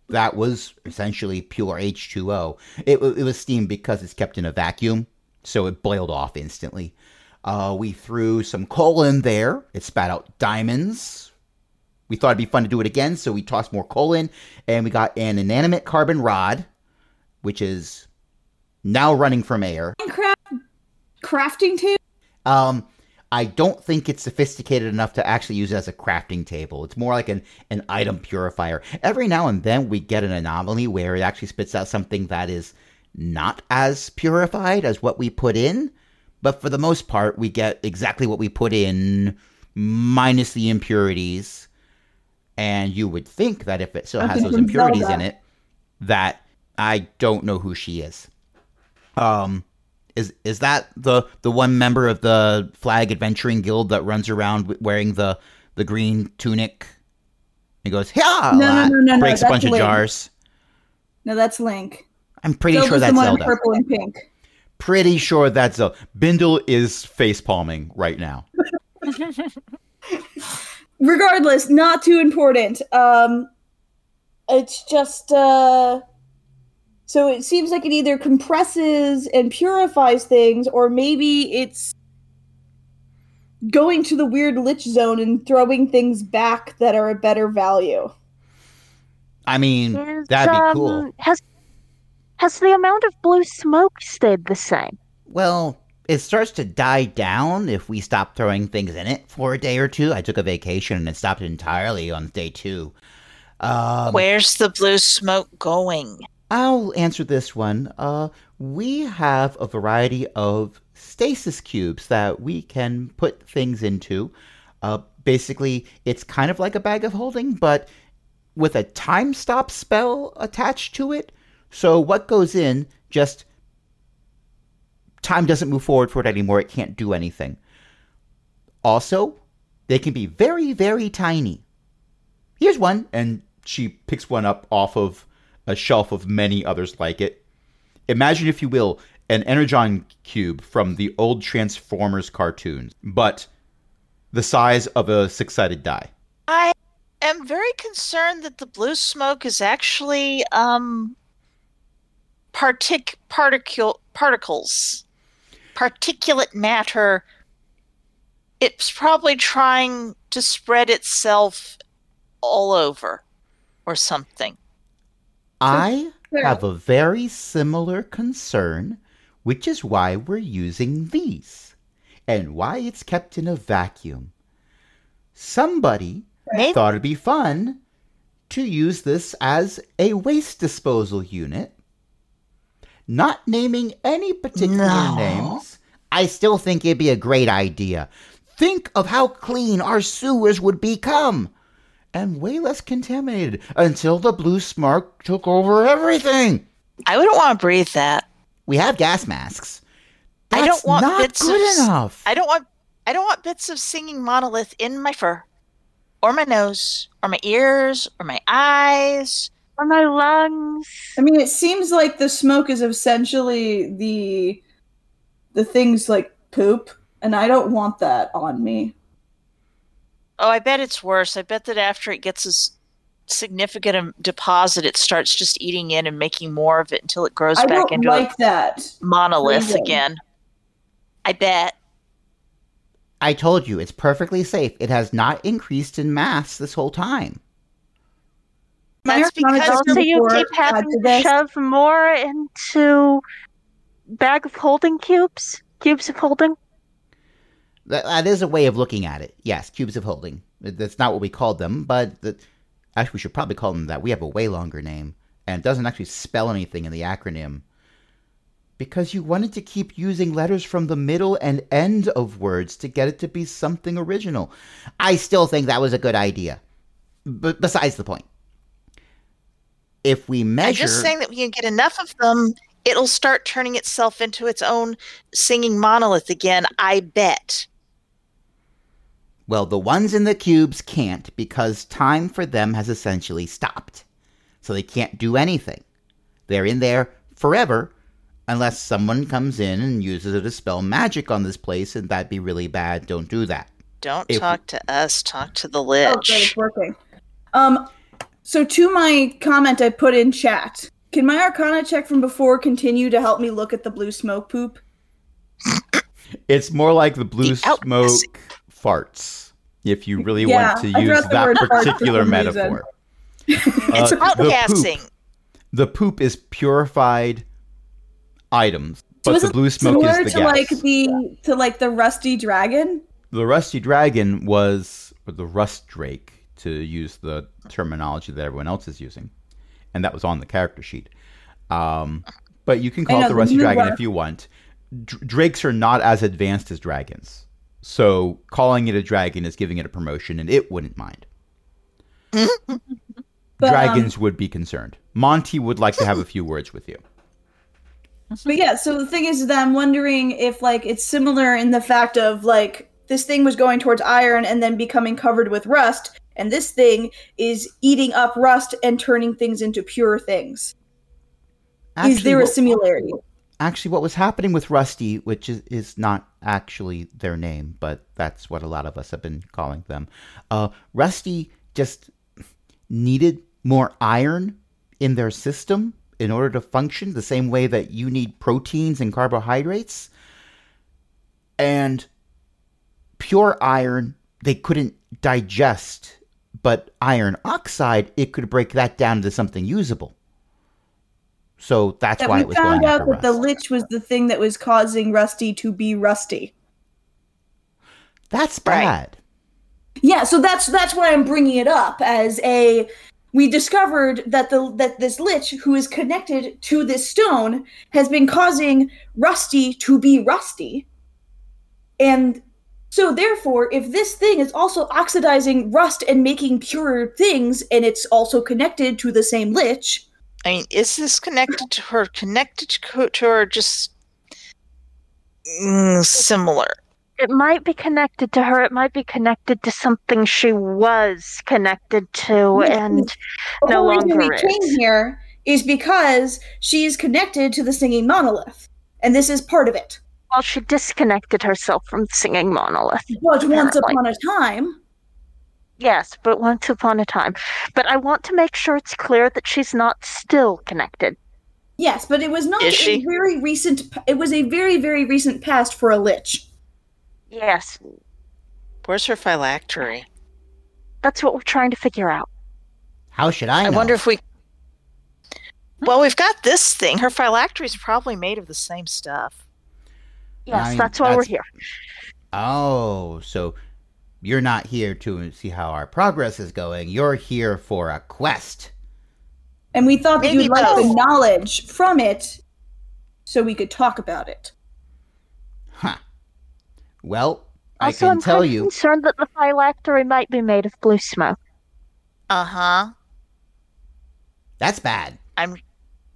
A: that was essentially pure H2O. It, it was steam because it's kept in a vacuum, so it boiled off instantly. Uh, we threw some coal in there. It spat out diamonds. We thought it'd be fun to do it again, so we tossed more coal in, and we got an inanimate carbon rod, which is now running from air.
B: Minecraft crafting table.
A: Um, I don't think it's sophisticated enough to actually use it as a crafting table. It's more like an, an item purifier. Every now and then we get an anomaly where it actually spits out something that is not as purified as what we put in. But for the most part, we get exactly what we put in, minus the impurities. And you would think that if it still has those impurities in it, that I don't know who she is. Um, is is that the the one member of the Flag Adventuring Guild that runs around wearing the the green tunic? He goes, yeah,
B: No, no, no, no, no,
A: breaks a
B: that's
A: bunch of
B: Link.
A: jars.
B: No, that's Link.
A: I'm pretty
B: Zelda's
A: sure
B: the
A: that's
B: one
A: Zelda.
B: purple and pink.
F: Pretty sure that's Zelda. Bindle is face palming right now. <laughs>
B: Regardless, not too important. Um, it's just uh, so it seems like it either compresses and purifies things, or maybe it's going to the weird lich zone and throwing things back that are a better value.
A: I mean,
E: Is,
A: that'd be
E: um,
A: cool.
E: Has has the amount of blue smoke stayed the same?
A: Well, it starts to die down if we stop throwing things in it for a day or two. I took a vacation and it stopped entirely on day two. Um,
C: Where's the blue smoke going?
A: I'll answer this one. Uh, we have a variety of stasis cubes that we can put things into. Uh, basically, it's kind of like a bag of holding, but with a time stop spell attached to it. So what goes in just time doesn't move forward for it anymore. It can't do anything. Also, they can be very, very tiny. Here's one.
F: And she picks one up off of a shelf of many others like it. Imagine, if you will, an Energon cube from the old Transformers cartoons, but the size of a six sided die.
C: I am very concerned that the blue smoke is actually um partic particles particulate matter it's probably trying to spread itself all over or something
A: I have a very similar concern, which is why we're using these. and why it's kept in a vacuum. Somebody
C: Maybe
A: thought it'd be fun to use this as a waste disposal unit. Not naming any particular
C: No.
A: names, I still think it'd be a great idea. Think of how clean our sewers would become and way less contaminated until the blue smoke took over everything.
C: I wouldn't want to breathe that.
A: We have gas masks.
C: I don't
A: That's
C: want
A: not
C: bits
A: good
C: of
A: enough.
C: I don't want I don't want bits of singing monolith in my fur, or my nose, or my ears, or my eyes.
E: Or my lungs.
B: I mean, it seems like the smoke is essentially the the things like poop, and I don't want that on me.
C: Oh, I bet it's worse. I bet that after it gets a s- significant deposit, it starts just eating in and making more of it until it grows
B: I
C: back
B: don't
C: into
B: like that.
C: a monolith
B: freezing.
C: again. I bet.
A: I told you, it's perfectly safe. It has not increased in mass this whole time.
C: That's because-
B: check
E: Also, you keep having
B: to
E: to
B: this.
E: shove more into bag of holding cubes. Cubes of holding.
A: That, that is a way of looking at it. Yes, cubes of holding. That's not what we called them, but the, actually, we should probably call them that. We have a way longer name, and it doesn't actually spell anything in the acronym. Because you wanted to keep using letters from the middle and end of words to get it to be something original. I still think that was a good idea. But besides the point. If we measure.
C: I'm just saying that we can get enough of them, it'll start turning itself into its own singing monolith again. I bet.
A: Well, the ones in the cubes can't because time for them has essentially stopped. So they can't do anything. They're in there forever unless someone comes in and uses it to spell magic on this place, and that'd be really bad. Don't do that.
C: Don't
A: If-
C: talk to us. Talk to the
B: Oh, great, it's working. Um, so to my comment I put in chat, can my Arcana check from before continue to help me look at the blue smoke poop? <laughs>
F: It's more like the blue
C: The out-
F: smoke farts, if you really
B: Yeah,
F: want to
B: I
F: use that
B: word fart for
F: particular metaphor. <laughs>
C: it's
F: Uh,
C: about
F: the poop- The poop is purified items,
B: So
F: but
B: is
F: the blue smoke
B: similar
F: is the
B: to
F: gas.
B: like the to like the rusty dragon.
F: the rusty dragon was or the rust drake to use the terminology that everyone else is using and that was on the character sheet um, but you can call
B: I
F: it the
B: the
F: rusty
B: new
F: dragon
B: one.
F: if you want drakes are not as advanced as dragons so calling it a dragon is giving it a promotion and it wouldn't mind <laughs>
B: But, um,
F: dragons would be concerned monty would like to have a few words with you
B: But yeah, so the thing is that I'm wondering if like it's similar in the fact of like this thing was going towards iron and then becoming covered with rust, and this thing is eating up rust and turning things into pure things. is there a similarity?
A: actually what was happening with Rusty, which is, is not actually their name, but that's what a lot of us have been calling them. Uh, Rusty just needed more iron in their system in order to function the same way that you need proteins and carbohydrates. And pure iron, they couldn't digest, but iron oxide, it could break that down into something usable. So that's
B: That
A: why
B: we
A: it was going
B: found out that the lich was the thing that was causing Rusty to be rusty.
A: That's
C: Right.
A: bad.
B: Yeah, so that's that's why I'm bringing it up as a we discovered that the that this lich who is connected to this stone has been causing Rusty to be rusty. And so therefore, if this thing is also oxidizing rust and making pure things and it's also connected to the same lich,
C: I mean, is this connected to her? Connected to to her? Just mm, similar.
E: It might be connected to her. It might be connected to something she was connected to,
B: Yeah.
E: and
B: the
E: No
B: whole reason we
E: longer
B: came here is because she is connected to the singing monolith. And this is part of it.
E: well, she disconnected herself from the singing monolith.
B: But once upon a time,
E: Yes, but once upon a time. But I want to make sure it's clear that she's not still connected.
B: Yes, but it was not
C: Is
B: a
C: she?
B: very recent. It was a very very recent past for a lich.
E: Yes,
C: Where's her phylactery?
E: that's what we're trying to figure out.
A: How should I
C: I wonder if we. Well, we've got this thing. Her phylactery is probably made of the same stuff.
E: Yes,
A: I mean,
E: that's why we're here.
G: Oh, so you're not here to see how our progress is going. You're here for a quest.
B: And we thought that
C: Maybe
B: you'd like the knowledge from it so we could talk about it.
G: Huh. Well, I
E: Also,
G: can
E: I'm
G: tell
E: kind of
G: you.
E: concerned that the phylactery might be made of blue smoke.
C: Uh huh.
G: That's bad.
C: I'm.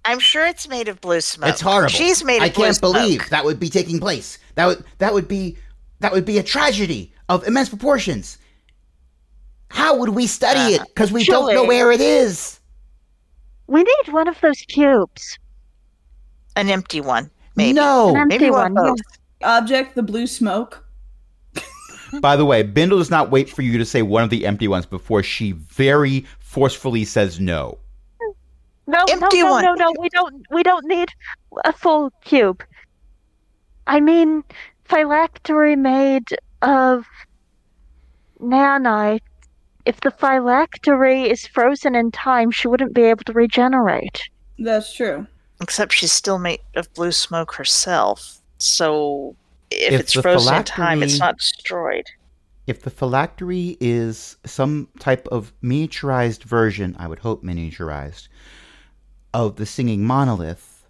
C: I'm sure it's made of blue smoke.
G: It's horrible.
C: She's made of
G: I
C: blue
G: can't
C: smoke.
G: believe that would be taking place. That would that would be that would be a tragedy of immense proportions. How would we study uh, it? Because we don't know where it is.
E: We need one of those cubes.
C: An empty one, maybe.
G: No.
E: An empty
C: Maybe one
E: one.
C: both.
E: yeah.
B: Object, the blue smoke. <laughs>
A: By the way, Bindle does not wait for you to say one of the empty ones before she very forcefully says no.
E: No,
C: Empty
E: no, no,
C: one.
E: no, no. We don't. We don't need a full cube. I mean, phylactery made of nanite. If the phylactery is frozen in time, she wouldn't be able to regenerate.
B: That's true.
C: Except she's still made of blue smoke herself. So if,
A: If
C: it's frozen in time, it's not destroyed.
A: If the phylactery is some type of miniaturized version, I would hope miniaturized, of the singing monolith,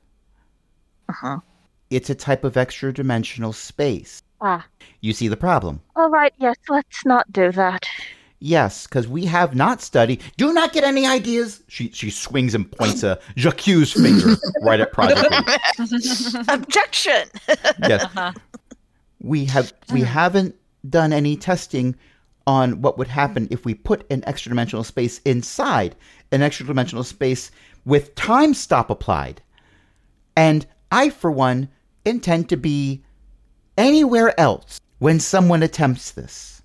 C: Uh-huh.
A: it's a type of extra dimensional space.
E: Ah.
A: You see the problem?
E: All right. Yes. Let's not do that.
A: Yes, because we have not studied. Do not get any ideas. She she swings and points a <laughs> Jacques finger right at Project. <laughs>
C: Objection!
A: Yes, <laughs>
F: Uh-huh.
A: we have we haven't done any testing on what would happen if we put an extra dimensional space inside an extra dimensional space with time stop applied. And I, for one, intend to be anywhere else when someone attempts this.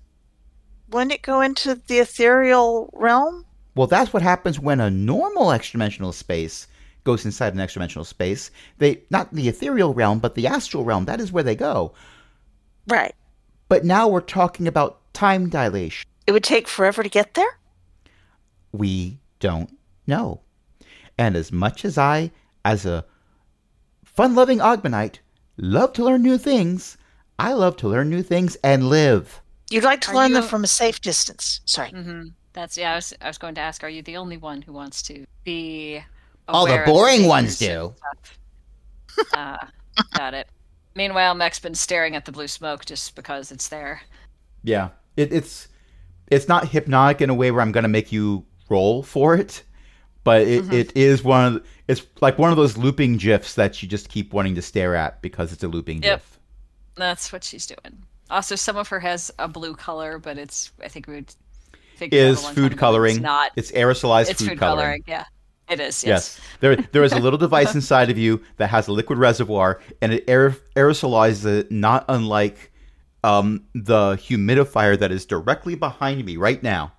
C: Wouldn't it go into the ethereal realm?
A: Well, that's what happens when a normal extra dimensional space goes inside an extra dimensional space. They not the ethereal realm, but the astral realm. That is where they go.
C: Right.
A: But now we're talking about time dilation.
C: It would take forever to get there?
A: We don't know. And as much as I, as a fun-loving Oghmanite, love to learn new things, I love to learn new things and live.
C: You'd like to
F: Are
C: learn them from a safe distance. Sorry.
F: hmm That's yeah. I was I was going to ask, are you the only one who wants to be?
G: All the
F: aware of
G: boring ones do.
F: Uh, <laughs> got it. Meanwhile, Mech's been staring at the blue smoke just because it's there.
A: Yeah, it, it's it's not hypnotic in a way where I'm gonna make you roll for it, but it,
F: Mhm.
A: it is one of the, it's like one of those looping gifs that you just keep wanting to stare at because it's a looping
F: Yep.
A: gif.
F: That's what she's doing. Also, some of her has a blue color, but it's I think we would figure
A: Is food
F: ago it's
A: coloring?
F: not.
A: It's aerosolized
F: It's
A: food,
F: food
A: coloring.
F: coloring. Yeah, it is. Yes.
A: Yes, there there is a little device <laughs> inside of you that has a liquid reservoir, and it aer- aerosolizes it, not unlike um, the humidifier that is directly behind me right now.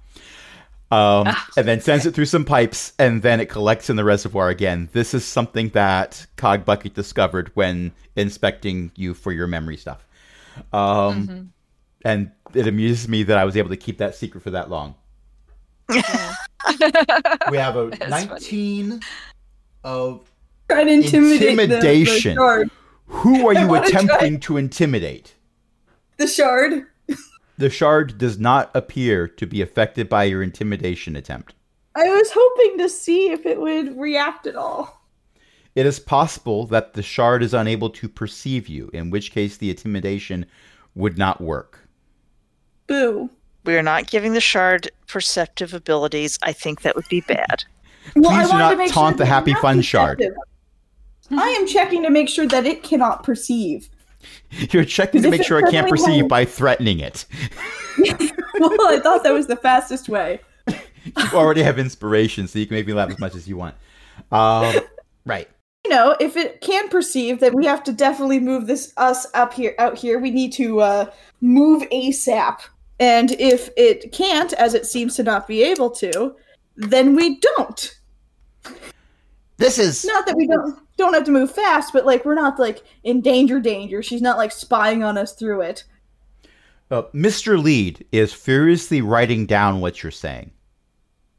A: Um,
F: Ah,
A: and then sends it through some pipes, and then it collects in the reservoir again. This is something that Cog Bucket discovered when inspecting you for your memory stuff. Um,
F: Mhm.
A: And it amuses me that I was able to keep that secret for that long. We have a <laughs>
F: That's funny.
A: 19 of
B: Try to intimidate
A: Intimidation.
B: The, shard.
A: Who are <laughs> you
B: wanna try-
A: attempting to intimidate?
B: The shard.
A: The shard does not appear to be affected by your intimidation attempt.
B: I was hoping to see if it would react at all.
A: It is possible that the shard is unable to perceive you, in which case the intimidation would not work.
B: Boo.
C: We are not giving the shard perceptive abilities. I think that would be bad. <laughs>
B: Well,
A: Please do not
B: to make
A: taunt the happy
B: it's not
A: fun shard.
B: I am checking to make sure that it cannot perceive. <laughs>
A: You're checking to make sure it can't perceive by threatening it. <laughs>
B: well, I thought that was the fastest way. <laughs>
A: You already have inspiration, so you can make me laugh as much as you want. Um,
G: Right.
B: You know, if it can perceive, then we have to definitely move this us up here out here. We need to uh, move ASAP. And if it can't, as it seems to not be able to, then we don't.
G: This is
B: Not that we don't don't have to move fast, but like we're not like in danger danger. She's not like spying on us through it.
A: uh, Mr. Lead is furiously writing down what you're saying.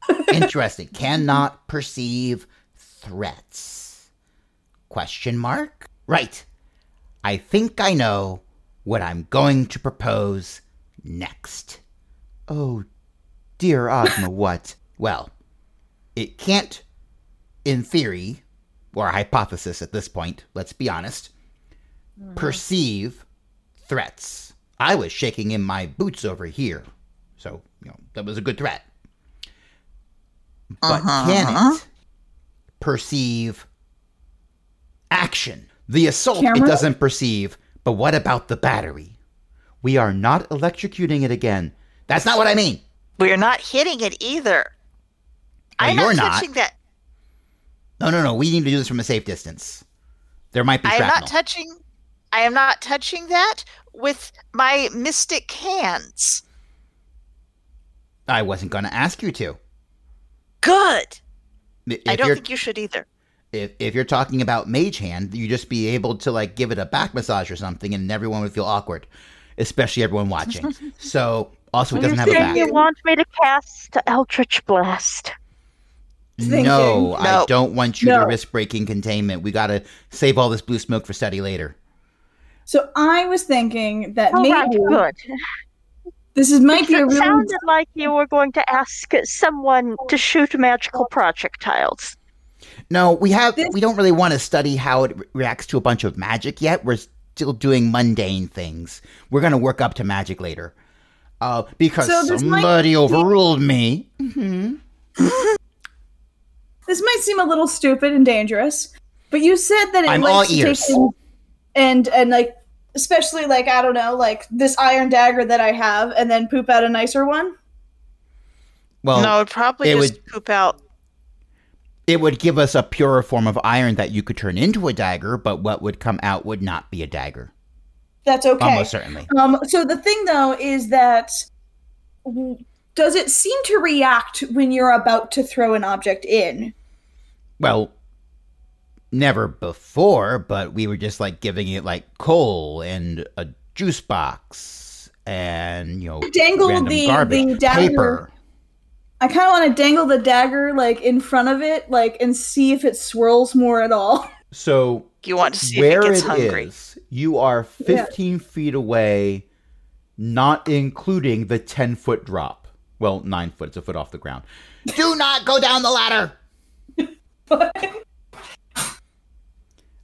A: <laughs>
G: interesting. Cannot perceive threats. Question mark? Right. I think I know
A: what I'm going to propose next.
H: Oh, dear Ozma, <laughs> what?
A: Well, it can't, in theory, or hypothesis at this point, let's be honest, perceive threats. I was shaking in my boots over here, so, you know, that was a good threat. But
C: Uh-huh.
A: can it perceive action? The assault it doesn't perceive, but what about the battery?
H: We are not electrocuting it again.
A: That's not what I mean.
C: We're not hitting it either.
A: No,
C: I'm
A: you're
C: not
A: not.
C: touching that.
A: No, no, no. We need to do this from a safe distance. There might be
C: I am not touching. I am not touching that with my mystic hands.
A: I wasn't going to ask you to.
C: Good.
A: If
C: I don't think you should either.
A: if, if you're talking about mage hand, you just be able to like give it a back massage or something, and everyone would feel awkward, especially everyone watching. <laughs> so also, it doesn't have a
B: You're
A: back.
B: saying
E: You want me to cast Eldritch Blast?
B: Thinking.
A: No, I don't want you to risk breaking containment. We got to save all this blue smoke for study later.
B: So I was thinking that
E: All right,
B: maybe
E: good.
B: this is might be a really
E: sounded like you were going to ask someone to shoot magical projectiles.
A: No, we have.
B: This-
A: We don't really want to study how it re- reacts to a bunch of magic yet. We're still doing mundane things. We're gonna work up to magic later. Uh, because
B: So this might
A: somebody overruled me. <laughs>
B: this might seem a little stupid and dangerous, but you said that it
A: I'm
B: likes
A: all
B: to
A: ears.
B: take in- and and like especially like I don't know like this iron dagger that I have and then poop out a nicer one.
A: Well,
C: no, it'd probably
A: it
C: just
A: would-
C: poop out.
A: it would give us a purer form of iron that you could turn into a dagger, but what would come out would not be a dagger.
B: That's okay.
A: Almost certainly.
B: Um, so the thing though is that w- does it seem to react when you're about to throw an object in?
A: Well, never before, but we were just like giving it like coal and a juice box and you know
B: Dangle
A: random
B: the-
A: garbage,
B: the dagger.
A: paper.
B: I kind of want to dangle the dagger like in front of it, like and see if it swirls more at all. <laughs>
H: So
C: You want to see
H: where
C: if it
H: it
C: gets
H: is, you are 15 feet away, not including the 10 foot drop. Well, nine foot. It's a foot off the ground.
A: Do not go down the ladder.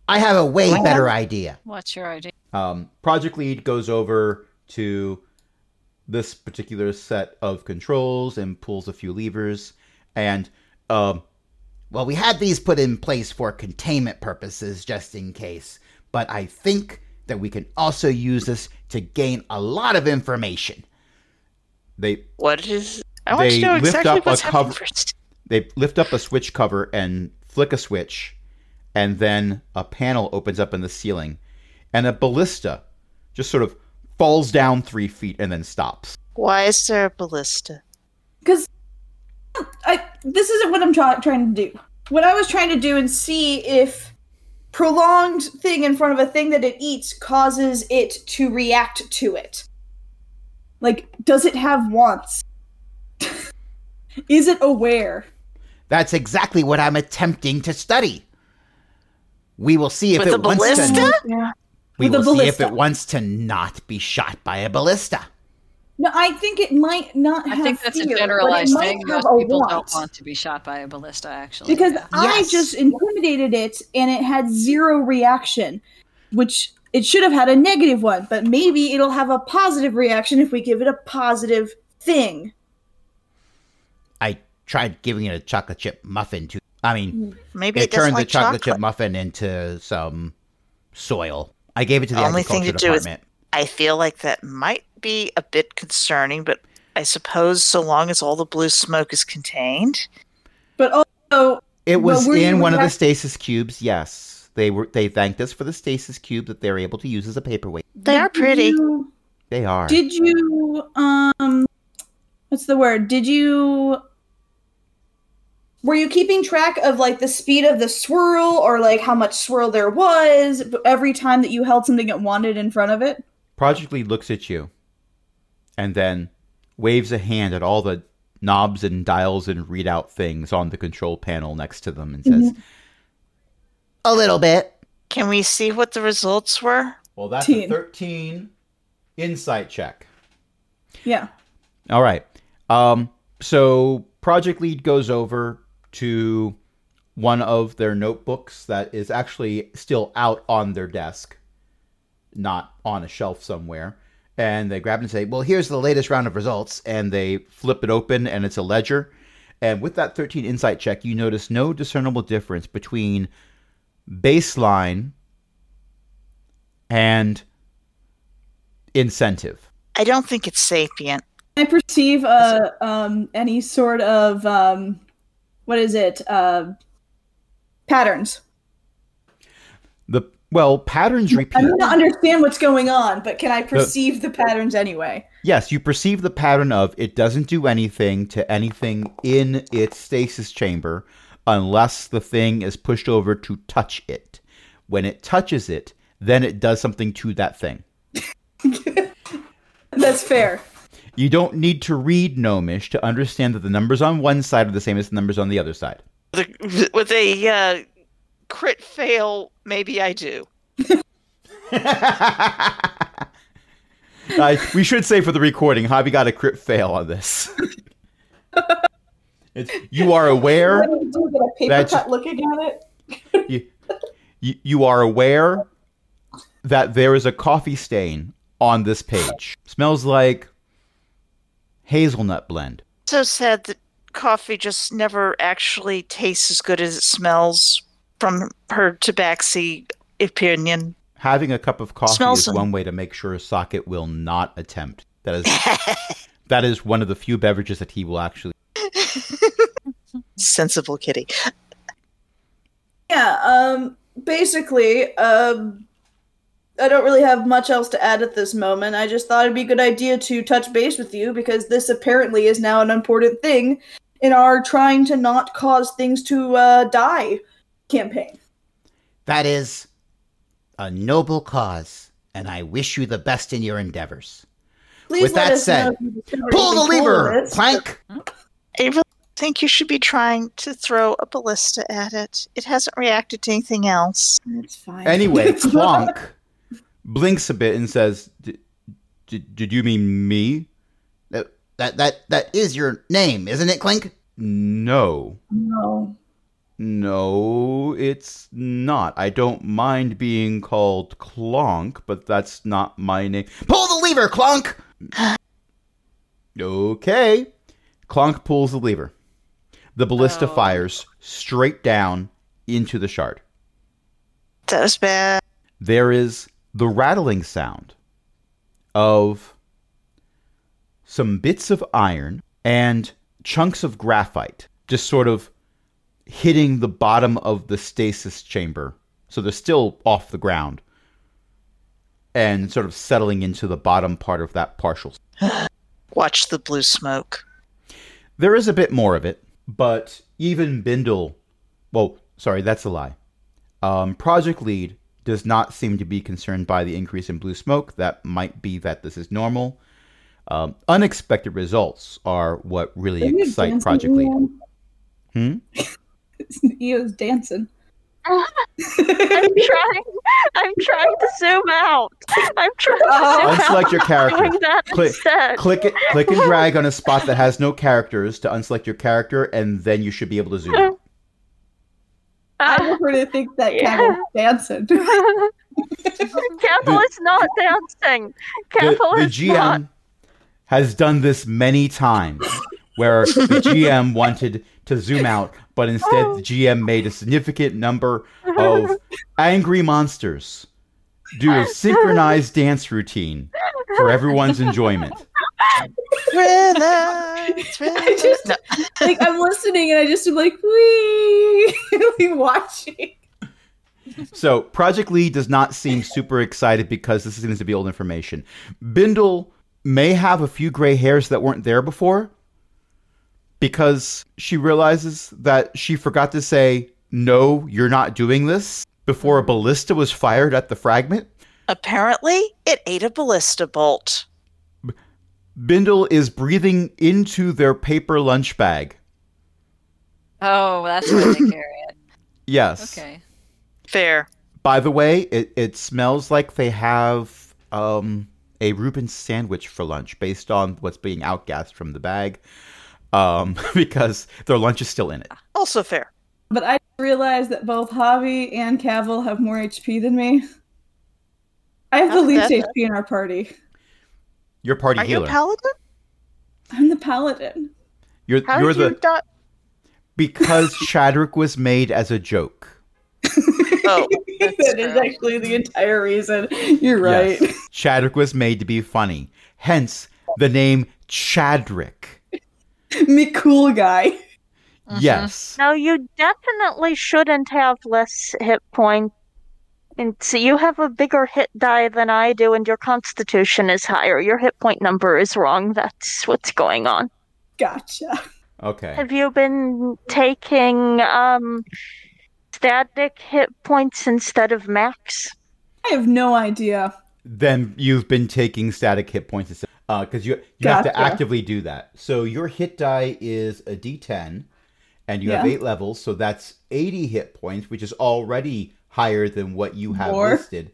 A: I have a way better idea.
F: What's your idea?
H: Um, Project Lead goes over to this particular set of controls and pulls a few levers. And um,
A: Well, we had these put in place for containment purposes just in case, but I think that we can also use this to gain a lot of information.
H: They
C: What is? I want to know
H: lift
C: exactly
H: up a
C: what's happening
H: cover-
C: first.
H: they lift up a switch cover and flick a switch, and then a panel opens up in the ceiling, and a ballista just sort of falls down three feet and then stops.
C: Why is there a ballista?
B: Because I this isn't what I'm try- trying to do. What I was trying to do and see if prolonged thing in front of a thing that it eats causes it to react to it. Like, does it have wants? Is it aware?
A: That's exactly what I'm attempting to study. We will see if
C: With
A: it
C: a
A: wants
C: ballista?
A: to.
B: Yeah.
A: We
B: With a
A: will see if it wants to not be shot by a ballista.
B: No, I think it might not
F: I
B: have
F: think that's
B: fear,
F: a
B: but
F: generalized thing. Most people
B: want.
F: don't want to be shot by a ballista, actually.
B: because
F: yeah.
B: I
A: Yes.
B: just intimidated it and it had zero reaction, which it should have had a negative one, but maybe it'll have a positive reaction if we give it a positive thing.
A: I tried giving it a chocolate chip muffin too. I mean, hmm.
C: Maybe
A: it,
C: it, doesn't
A: turned
C: like
A: the chocolate,
C: chocolate.
A: chip muffin into some soil. I gave it to the
C: The only thing
A: agriculture
C: to do is- I feel like that might be a bit concerning, but I suppose so long as all the blue smoke is contained.
B: But also,
H: It was in one of the stasis cubes. Yes, they were. They thanked us for the stasis cube that they were able to use as a paperweight.
C: They are pretty.
B: you-
H: They are.
B: Did you um what's the word? Did you were you keeping track of like the speed of the swirl or like how much swirl there was every time that you held something it wanted in front of it?
H: Project Lead looks at you, and then waves a hand at all the knobs and dials and readout things on the control panel next to them and says,
A: A little bit.
C: Can we see what the results were?
H: "Well, that's
B: Teen.
H: a thirteen,
A: Insight check.
B: Yeah.
A: All right. Um, so Project Lead goes over to one of their notebooks that is actually still out on their desk, not on a shelf somewhere. And they grab it and say, Well, here's the latest round of results. And they flip it open, and it's a ledger. And with that 13 insight check, you notice no discernible difference between baseline and incentive.
C: I don't think it's sapient.
B: I perceive uh, um, any sort of um, what is it? Uh, patterns.
A: The well, patterns repeat.
B: I
A: repeat.
B: don't understand what's going on, but can I perceive the patterns anyway?
A: Yes, you perceive the pattern of it doesn't do anything to anything in its stasis chamber unless the thing is pushed over to touch it. When it touches it, then it does something to that thing. <laughs>
B: That's fair.
A: You don't need to read Gnomish to understand that the numbers on one side are the same as the numbers on the other side.
C: The, with a uh, crit fail, maybe I do. <laughs>
A: Uh, we should say for the recording, Hobby got a crit fail on this. <laughs> it's, you are aware
B: you do? Get a paper
A: That's-
B: cut looking at it?
A: you, you, you are aware that there is a coffee stain on this page. Smells like hazelnut blend.
C: So sad that coffee just never actually tastes as good as it smells from her tabaxi opinion.
A: Having a cup of coffee
C: Smells
A: is
C: some-
A: one way to make sure a Socket will not attempt. That is <laughs> that is one of the few beverages that he will actually. <laughs>
C: Sensible kitty.
B: Yeah, um, basically, um, I don't really have much else to add at this moment. I just thought it'd be a good idea to touch base with you because this apparently is now an important thing in our trying to not cause things to uh, die campaign.
G: That is a noble cause, and I wish you the best in your endeavors.
B: Please
G: With
B: let
G: that
B: us know
G: said,
B: if you
G: Pull the lever,
B: with it.
G: Clank!
C: I really think you should be trying to throw a ballista at it. It hasn't reacted to anything else.
B: It's fine.
A: Anyway, <laughs> Clonk blinks a bit and says, "D- d- "Did you mean me?"
G: That, that that that is your name, isn't it, Clink?
A: No.
B: no.
A: No, it's not. I don't mind being called Clonk, but that's not my name.
G: Pull the lever, Clonk! <sighs>
A: Okay. Clonk pulls the lever. The ballista
F: Oh.
A: fires straight down into the shard.
C: That was bad.
A: There is the rattling sound of some bits of iron and chunks of graphite just sort of hitting the bottom of the stasis chamber. So they're still off the ground and sort of settling into the bottom part of that partial. <sighs>
C: Watch the blue smoke.
A: There is a bit more of it, but even Bindle, well, sorry, that's a lie. Um, Project Lead does not seem to be concerned by the increase in blue smoke. That might be that this is normal. Um, unexpected results are what really
B: you
A: excite Project Lead. Hmm? <laughs>
B: Eo's dancing. <laughs>
E: I'm trying. I'm trying to zoom out. I'm trying to
B: Oh.
E: zoom out.
A: Unselect your character.
E: Doing that
A: Click,
E: instead.
A: click it, click and drag on a spot that has no characters to unselect your character, and then you should be able to zoom. out.
B: I
E: Uh,
B: prefer to think that
E: Yeah.
B: Campbell's dancing. <laughs>
E: Campbell is not dancing.
A: the,
E: Campbell
A: the
E: is
A: GM
E: not.
A: has done this many times where the GM wanted to zoom out, but instead oh. the GM made a significant number of angry monsters do a synchronized dance routine for everyone's enjoyment.
C: Thriller, thriller. <laughs>
B: I just
C: No.
B: like I'm listening and I just am like wee <laughs> like watching.
A: So Project Lead does not seem super excited because this seems to be old information. Bindle may have a few gray hairs that weren't there before because she realizes that she forgot to say, no, you're not doing this before a ballista was fired at the fragment.
C: Apparently, it ate a ballista bolt.
A: Bindle is breathing into their paper lunch bag.
F: Oh, that's why they carry it.
A: Yes.
F: Okay.
C: Fair.
A: By the way, it, it smells like they have um, a Reuben sandwich for lunch based on what's being outgassed from the bag, um, <laughs> because their lunch is still in it.
C: Also fair.
B: But I realized that both Javi and Cavill have more HP than me. I have
C: How
B: the least HP in our party.
A: Your party
C: Are you a
A: healer.
C: paladin?
B: I'm the paladin.
A: you're
C: How
A: you're
C: did you
A: the because <laughs> Chadwick was made as a joke.
C: Oh, <laughs>
B: that is actually the entire reason. You're right.
A: Yes. Chadwick was made to be funny. Hence the name Chadrick. <laughs>
B: Me cool guy.
F: Mhm.
A: Yes.
E: No, you definitely shouldn't have less hit points. And so you have a bigger hit die than I do, and your constitution is higher. Your hit point number is wrong. That's what's going on.
B: Gotcha.
A: Okay.
E: Have you been taking um static hit points instead of max?
B: I have no idea.
A: Then you've been taking static hit points instead. Uh, because you you have to actively do that. So your hit die is a D10, and you have eight levels, so that's 80 hit points, which is already higher than what you have
B: More.
A: listed.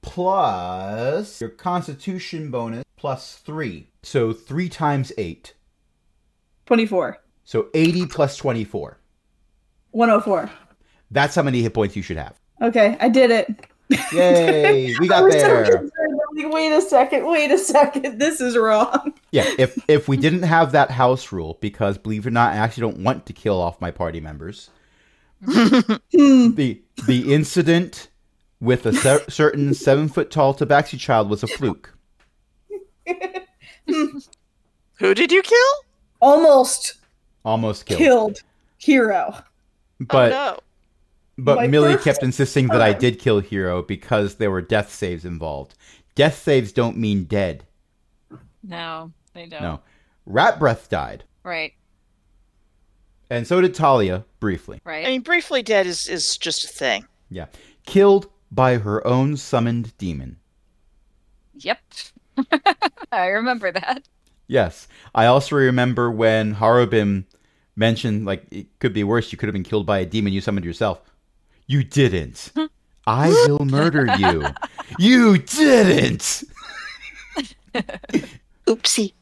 A: Plus your Constitution bonus plus three, so three times eight,
B: 24.
A: so 80 plus 24.
B: 104.
A: That's how many hit points you should have.
B: Okay, I did it.
A: Yay, we <laughs> got there.
B: Concerned. I'm like, wait a second, wait a second. This is wrong.
A: Yeah, if if we didn't have that house rule, because believe it or not, I actually don't want to kill off my party members. The the incident with a cer- certain seven foot tall tabaxi child was a fluke.
C: who did you kill?
B: Almost
A: Almost killed.
B: killed Hero.
A: But
C: oh no.
A: but
B: My
A: Millie kept insisting that I did kill Hero because there were death saves involved. Death saves don't mean dead.
F: No, they don't.
A: No. Rat breath died.
F: Right,
A: And so did Talia, briefly.
F: right.
C: I mean, briefly dead is is just a thing.
A: Yeah. Killed by her own summoned demon.
F: Yep. <laughs> I remember that.
A: Yes. I also remember when Harubim mentioned, like, it could be worse. You could have been killed by a demon you summoned yourself. You didn't. <laughs> I will murder you. You didn't.
C: Oopsie.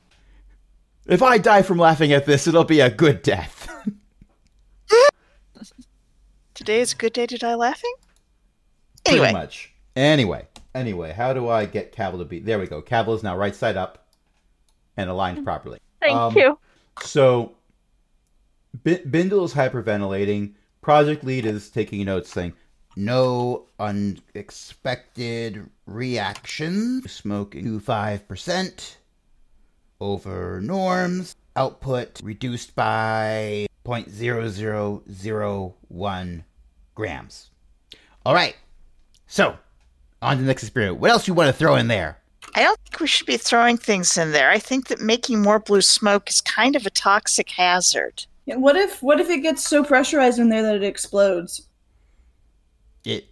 A: If I die from laughing at this, it'll be a good death.
C: Today is a good day to die laughing.
A: Pretty
C: Anyway,
A: much. Anyway. Anyway, how do I get Cavill to be? There we go. Cavill is now right side up and aligned properly.
E: Thank
A: Um,
E: you.
A: So, B- Bindle is hyperventilating. Project Lead is taking notes saying, no unexpected reaction. Smoking to 5% over norms. Output reduced by 0.0001 grams. All right. So, on to the next experiment. What else you want to throw in there?
C: I don't think we should be throwing things in there. I think that making more blue smoke is kind of a toxic hazard.
B: Yeah, what if what if it gets so pressurized in there that it explodes?
A: It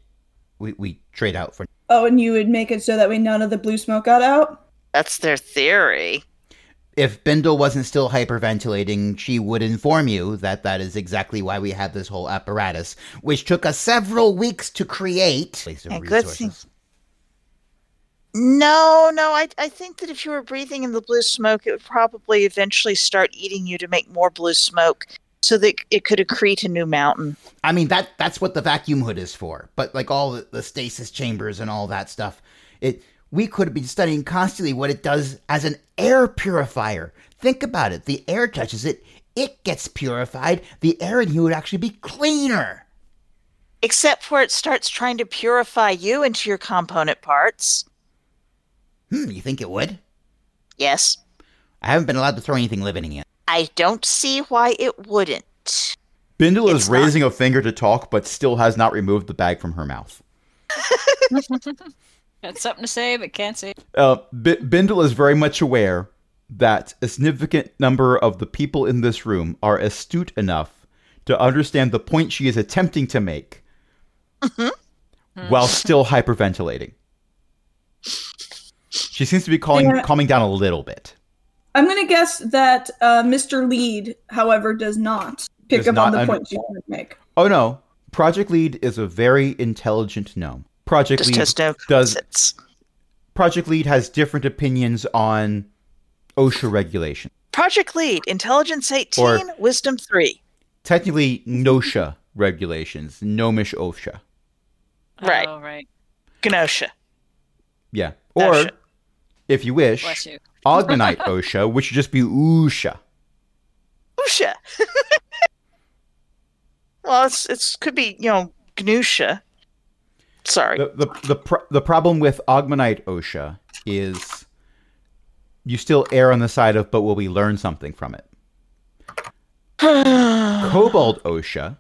A: we, we trade out for
B: Oh, and you would make it so that way none of the blue smoke got out?
C: That's their theory.
G: If Bindle wasn't still hyperventilating, she would inform you that that is exactly why we have this whole apparatus, which took us several weeks to create.
C: And good
G: resources.
C: No, no, I, I think that if you were breathing in the blue smoke, it would probably eventually start eating you to make more blue smoke so that it could accrete a new mountain.
G: I mean that that's what the vacuum hood is for. But like all the, the stasis chambers and all that stuff, it we could have been studying constantly what it does as an air purifier. Think about it. The air touches it, it gets purified. The air in you would actually be cleaner.
C: Except for it starts trying to purify you into your component parts.
G: Hmm, you think it would?
C: Yes,
G: I haven't been allowed to throw anything living in yet.
C: I don't see why it wouldn't.
A: Bindle
C: It's
A: is
C: not-
A: raising a finger to talk, but still has not removed the bag from her mouth. <laughs>
F: Got something to say, but can't say.
A: Uh, B- Bindle is very much aware that a significant number of the people in this room are astute enough to understand the point she is attempting to make while still hyperventilating. She seems to be calling,
B: Yeah.
A: calming down a little bit.
B: I'm gonna guess that uh, Mr. Lead, however, does not pick
A: Does
B: up
A: not
B: on the
A: under-
B: point you trying to make.
A: Oh no, Project Lead is a very intelligent gnome. Project
C: Just
A: Lead
C: has no
A: does
C: concepts.
A: Project Lead has different opinions on OSHA regulation.
C: Project Lead, Intelligence 18,
A: Or-
C: Wisdom 3.
A: Technically, NOSHA regulations, Gnomish OSHA.
C: Right.
F: Oh, right.
C: Gnosha.
A: Yeah. Or,
C: OSHA.
A: if you wish,
F: Bless you.
A: Oghmanite <laughs> OSHA, which would just be OOSHA.
C: Usha. <laughs> well, it's it's could be you know Gnusha. Sorry.
A: The, the, the, the problem with Oghmanite OSHA is you still err on the side of, but will we learn something from it? <sighs> Cobalt OSHA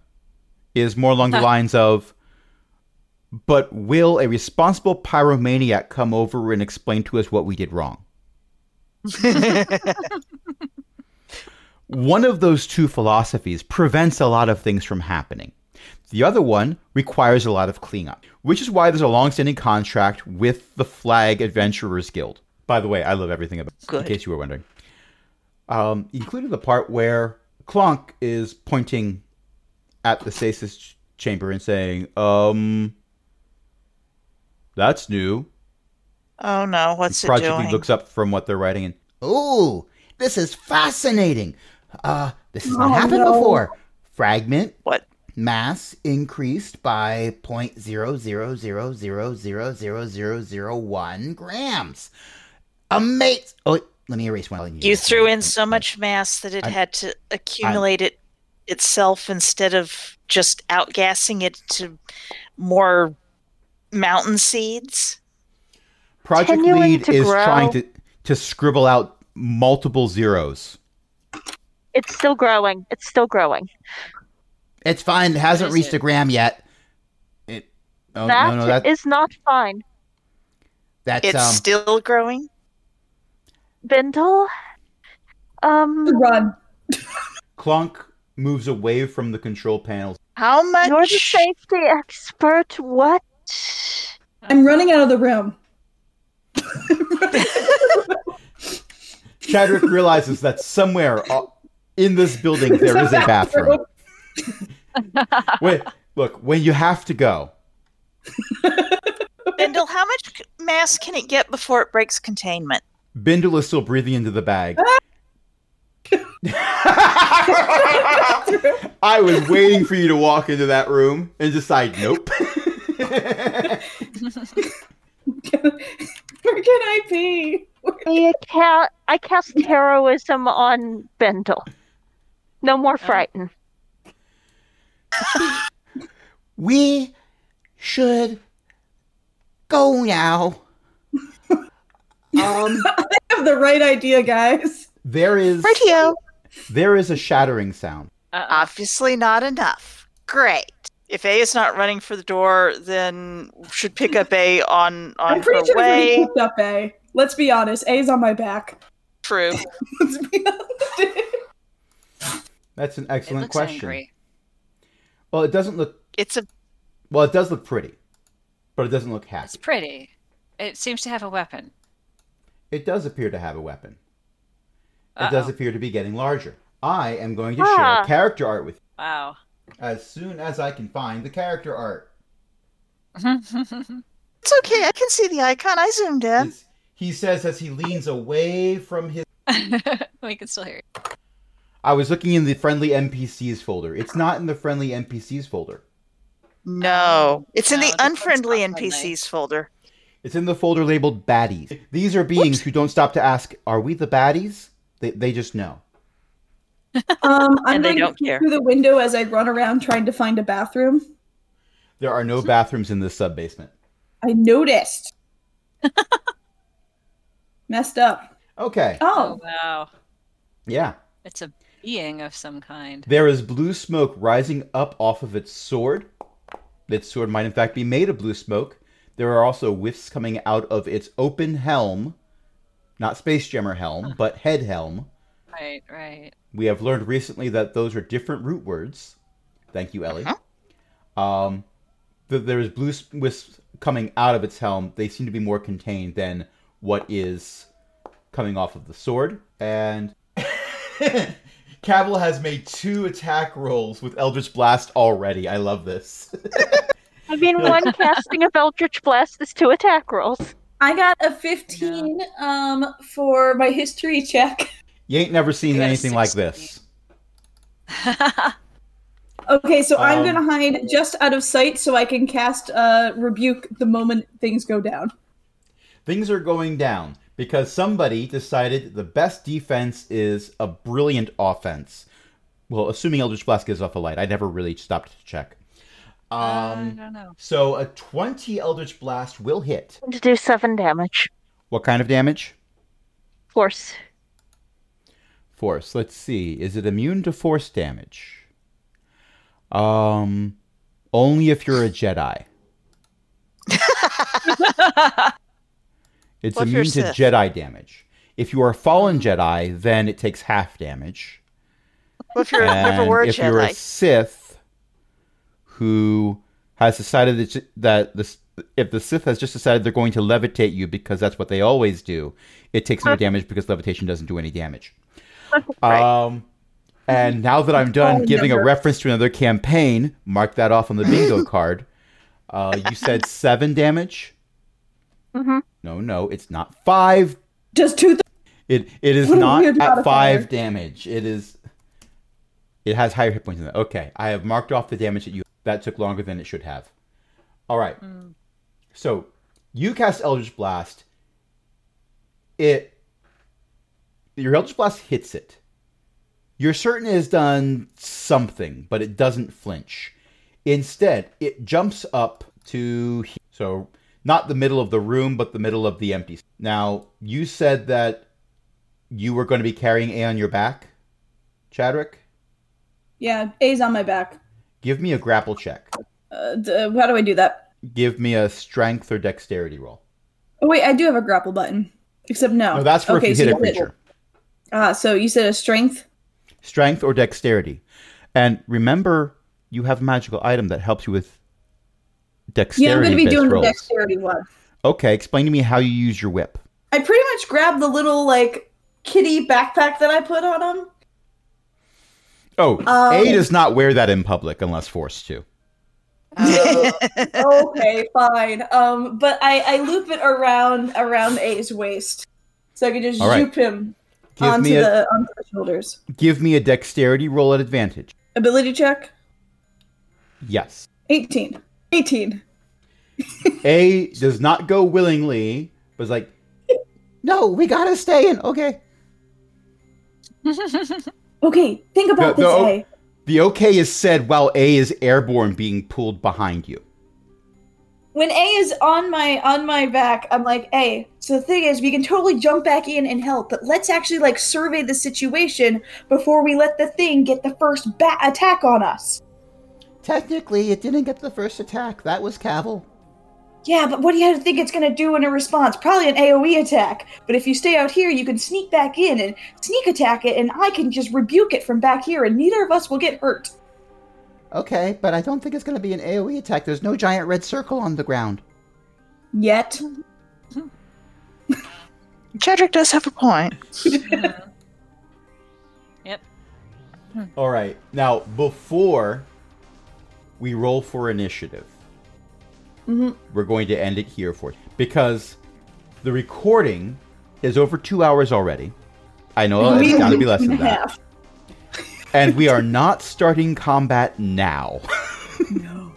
A: is more along the <laughs> lines of, but will a responsible pyromaniac come over and explain to us what we did wrong? <laughs> One of those two philosophies prevents a lot of things from happening. The other one requires a lot of cleanup, which is why there's a long-standing contract with the Flag Adventurers Guild. By the way, I love everything about
C: Good.
A: in case you were wondering. Um, including the part where Clonk is pointing at the stasis ch- chamber and saying, um, that's new.
C: Oh no, what's it
A: Project
C: doing?
A: Lead looks up from what they're writing and
G: Ooh, this is fascinating. Uh this has not
B: oh,
G: happened
B: no.
G: before. Fragment.
C: What?
G: Mass increased by point zero zero zero zero zero zero zero zero one grams. Amazing. Oh, let me erase one.
C: You, you threw in so much mass that it
G: I,
C: had to accumulate I, it itself instead of just outgassing it to more mountain seeds.
A: Project
E: Continuing
A: Lead
E: to
A: is
E: grow.
A: trying to, to scribble out multiple zeros.
E: It's still growing. It's still growing.
G: It's fine. It hasn't reached
F: it?
G: a gram yet. It. Oh
E: That
G: no, no, that
E: is not fine.
G: that's
C: It's
G: um.
C: still growing.
E: Bindle? Um,
B: Run.
A: Clonk moves away from the control panels.
C: How much?
E: you're the safety expert. What?
B: I'm running out of the room. <laughs>
A: Chadwick realizes that somewhere uh, in this building there is a bathroom. <laughs> Wait, look, when you have to go, <laughs>
C: Bindle, how much mass can it get before it breaks containment?
A: Bindle is still breathing into the bag. I was waiting for you to walk into that room and decide, nope.
B: Where can I be?
E: I, ca- I cast heroism on Bindle. No more frighten. <laughs>
G: we should go now.
A: um, <laughs>
B: I have the right idea, guys.
A: there is
C: Radio.
A: there is a shattering sound.
F: Uh-uh.
C: Obviously not enough. Great. If A is not running for the door, then should pick up A on on
B: I'm pretty
C: her
B: sure
C: way.
B: we picked up A. Let's be honest. A's on my back.
C: True. <laughs>
B: Let's be honest.
A: That's an
F: It
A: excellent
F: looks
A: question.
F: angry.
A: Well, it doesn't look
C: It's a
A: well. It does look pretty, but it doesn't look happy.
F: It's pretty. It seems to have a weapon.
A: It does appear to have a weapon. It does appear to be getting larger. I am going to
E: Ah.
A: share character art with you
F: Wow.
A: As soon as I can find the character art. <laughs>
C: it's okay. I can see the icon. I zoomed in.
A: It's- he says as he leans away from his. <laughs>
F: we can still hear you.
A: I was looking in the friendly NPCs folder. It's not in the friendly NPCs folder.
C: No, it's in the unfriendly
F: not friendly.
C: NPCs folder.
A: It's in the folder labeled baddies. These are beings who don't stop to ask, "Are we the baddies?" They they just know.
B: Um, I'm
C: And they
B: going
C: don't care.
B: through the window as I run around trying to find a bathroom.
A: There are no bathrooms in this sub basement.
B: I noticed. <laughs> Messed up.
A: Okay.
F: Oh,
B: Oh,
F: wow.
A: Yeah.
F: It's a being of some kind.
A: There is blue smoke rising up off of its sword. Its sword might, in fact, be made of blue smoke. There are also whiffs coming out of its open helm. Not Spelljammer helm, but head helm.
F: Right, right.
A: We have learned recently that those are different root words. Thank you, Ellie. Um, th- there is blue wisps coming out of its helm. They seem to be more contained than what is coming off of the sword. And <laughs> Cavill has made two attack rolls with Eldritch Blast already. I love this. <laughs>
E: I mean, one casting of Eldritch Blast is two attack rolls.
B: I got a 15 um for my history check.
A: You ain't never seen
F: I got a
A: anything like this. <laughs>
B: Okay, so I'm
A: Um,
B: gonna hide just out of sight so I can cast uh rebuke the moment things go down.
A: Things are going down because somebody decided the best defense is a brilliant offense. Well, assuming Eldritch Blast gives off a light. I never really stopped to check.
F: Uh, I
A: Um,
F: don't know.
A: so a 20 Eldritch Blast will hit.
E: To do seven damage.
A: What kind of damage?
E: Force.
A: Force. Let's see. Is it immune to force damage? Um, only if you're a Jedi. It's immune to
C: Sith?
A: Jedi damage. If you are a fallen Jedi, then it takes half damage.
C: If you're
A: And
C: a
A: if you're a Sith who has decided that, that the, if the Sith has just decided they're going to levitate you because that's what they always do, it takes no damage because levitation doesn't do any damage. <laughs> Um, and now that I'm done giving a reference to another campaign, mark that off on the bingo <laughs> card. Uh, you said seven damage.
E: Mhm.
A: No, no, it's not five.
B: Just two th-
A: It it is not at five damage. It is. It has higher hit points than that. Okay, I have marked off the damage that you. That took longer than it should have. All right. So you cast Eldritch Blast. It. Your Eldritch Blast hits it. You're certain it has done something, but it doesn't flinch. Instead, it jumps up to he- so not the middle of the room, but the middle of the empty. Now, you said that you were going to be carrying A on your back, Chadwick.
B: Yeah, A's on my back.
A: Give me a grapple check.
B: Uh, d- how do I do that?
A: Give me a strength or dexterity roll.
B: Oh wait, I do have a grapple button. Except no.
A: No, that's for
B: okay,
A: if you
B: so
A: hit a creature.
B: Ah, so you said a strength.
A: Strength or dexterity. And remember, you have a magical item that helps you with dexterity.
B: Yeah, I'm going to be doing
A: rolls.
B: the dexterity one.
A: Okay, explain to me how you use your whip.
B: I pretty much grabbed the little like kitty backpack that I put on him.
A: Oh,
B: Um,
A: A does not wear that in public unless forced to. <laughs>
B: okay, fine. Um, but I I loop it around around A's waist, so I can just
A: All right.
B: him
A: Give
B: onto
A: me a
B: the onto the shoulders.
A: give me a dexterity roll at advantage.
B: Ability check.
A: Yes.
B: 18. 18. <laughs>
A: A does not go willingly, but is like, no, we gotta stay in. Okay. <laughs>
B: Okay, think about
A: The-
B: this,
A: the-
B: A.
A: The okay is said while A is airborne being pulled behind you.
B: When A is on my on my back, I'm like, A. So the thing is, we can totally jump back in and help, but let's actually like survey the situation before we let the thing get the first bat attack on us.
G: Technically, it didn't get the first attack. That was Cavil.
B: Yeah, but what do you think it's gonna do in a response? Probably an AoE attack. But if you stay out here, you can sneak back in and sneak attack it, and I can just rebuke it from back here, and neither of us will get hurt.
G: Okay, but I don't think it's going to be an AoE attack. There's no giant red circle on the ground.
B: Yet. <laughs>
C: Chadwick does have a point. <laughs>
F: yep.
A: All right. Now, before we roll for initiative,
B: Mhm.
A: we're going to end it here for because the recording is over two hours already. I know it's
B: Maybe
A: got to be less than that. <laughs>
B: half.
A: And we are not starting combat now. <laughs>
B: No.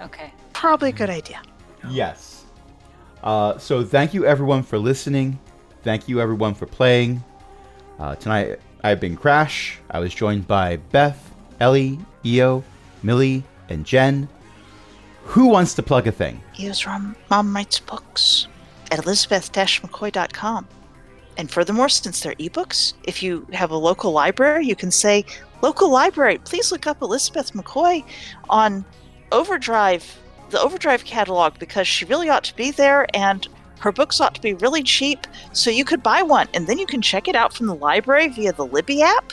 F: Okay.
C: Probably a good idea.
A: yes. Uh, so thank you everyone for listening. Thank you everyone for playing. Uh, tonight I've been Crash. I was joined by Beth, Ellie, Io, Millie, and Jen. Who wants to plug a thing?
C: Use from Mom Writes Books at elizabeth-mccoy.com. And furthermore, since they're ebooks, if you have a local library, you can say, local library, please look up Elizabeth McCoy on Overdrive, the Overdrive catalog, because she really ought to be there and her books ought to be really cheap. So you could buy one and then you can check it out from the library via the Libby app.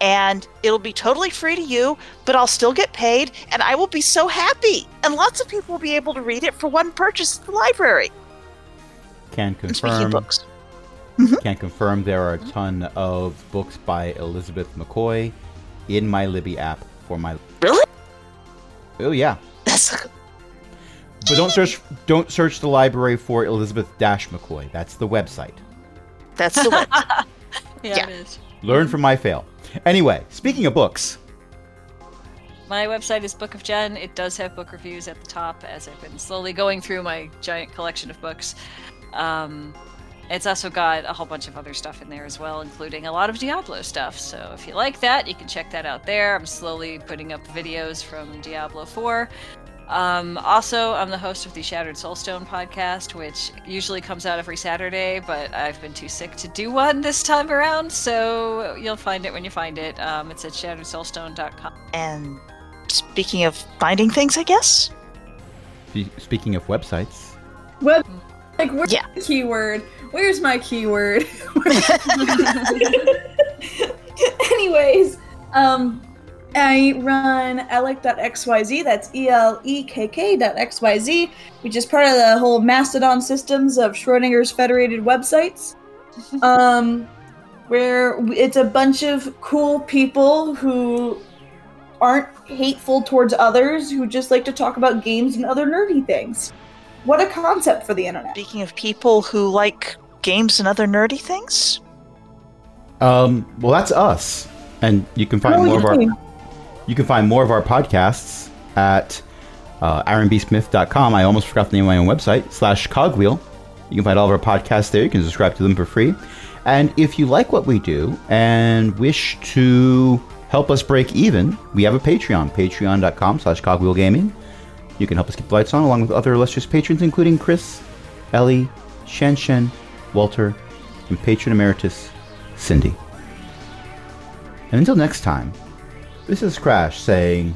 C: And it'll be totally free to you, but I'll still get paid and I will be so happy. And lots of people will be able to read it for one purchase at the library.
A: Can
C: And speaking of
A: confirm.
C: books.
A: Can confirm there are a ton of books by Elizabeth McCoy in my Libby app for my.
C: Really?
A: Oh yeah.
C: That's
A: But don't search don't search the library for Elizabeth Dash McCoy. That's the website.
C: That's the website. <laughs> <laughs>
F: Yeah,
C: Yeah.
F: it is.
A: Learn from my fail. Anyway, speaking of books,
F: My website is Book of Jen. It does have book reviews at the top as I've been slowly going through my giant collection of books. Um, it's also got a whole bunch of other stuff in there as well, including a lot of Diablo stuff. So if you like that, you can check that out there. I'm slowly putting up videos from Diablo 4. Um, also, I'm the host of the Shattered Soulstone podcast, which usually comes out every Saturday, but I've been too sick to do one this time around, so you'll find it when you find it. Um, it's at shatteredsoulstone.com.
C: and speaking of finding things, I guess.
A: speaking of websites,
B: Web, like, where's
C: Yeah.
B: the keyword? Where's my keyword? <laughs> Anyways, um, I run elekk.xyz. That's E L E K K.xyz, which is part of the whole Mastodon systems of Schrodinger's federated websites. Um, where it's a bunch of cool people who aren't hateful towards others, who just like to talk about games and other nerdy things. What a concept for the internet.
C: Speaking of people who like games and other nerdy things,
A: um, well, that's us, and you can find
B: Oh,
A: more of our you can find more of our podcasts at uh, aaronbsmith.com. I almost forgot the name of my own website slash cogwheel. You can find all of our podcasts there. You can subscribe to them for free. And if you like what we do and wish to help us break even, we have a Patreon, patreon.com slash cogwheelgaming. You can help us keep the lights on along with other illustrious patrons, including Chris, Ellie, Shen Shen, Walter, and patron emeritus, Cindy. And until next time, this is Crash saying,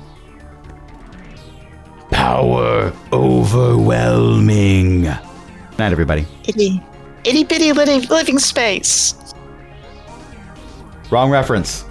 A: Power overwhelming. Night, everybody.
C: itty, itty bitty litty living space.
A: Wrong reference.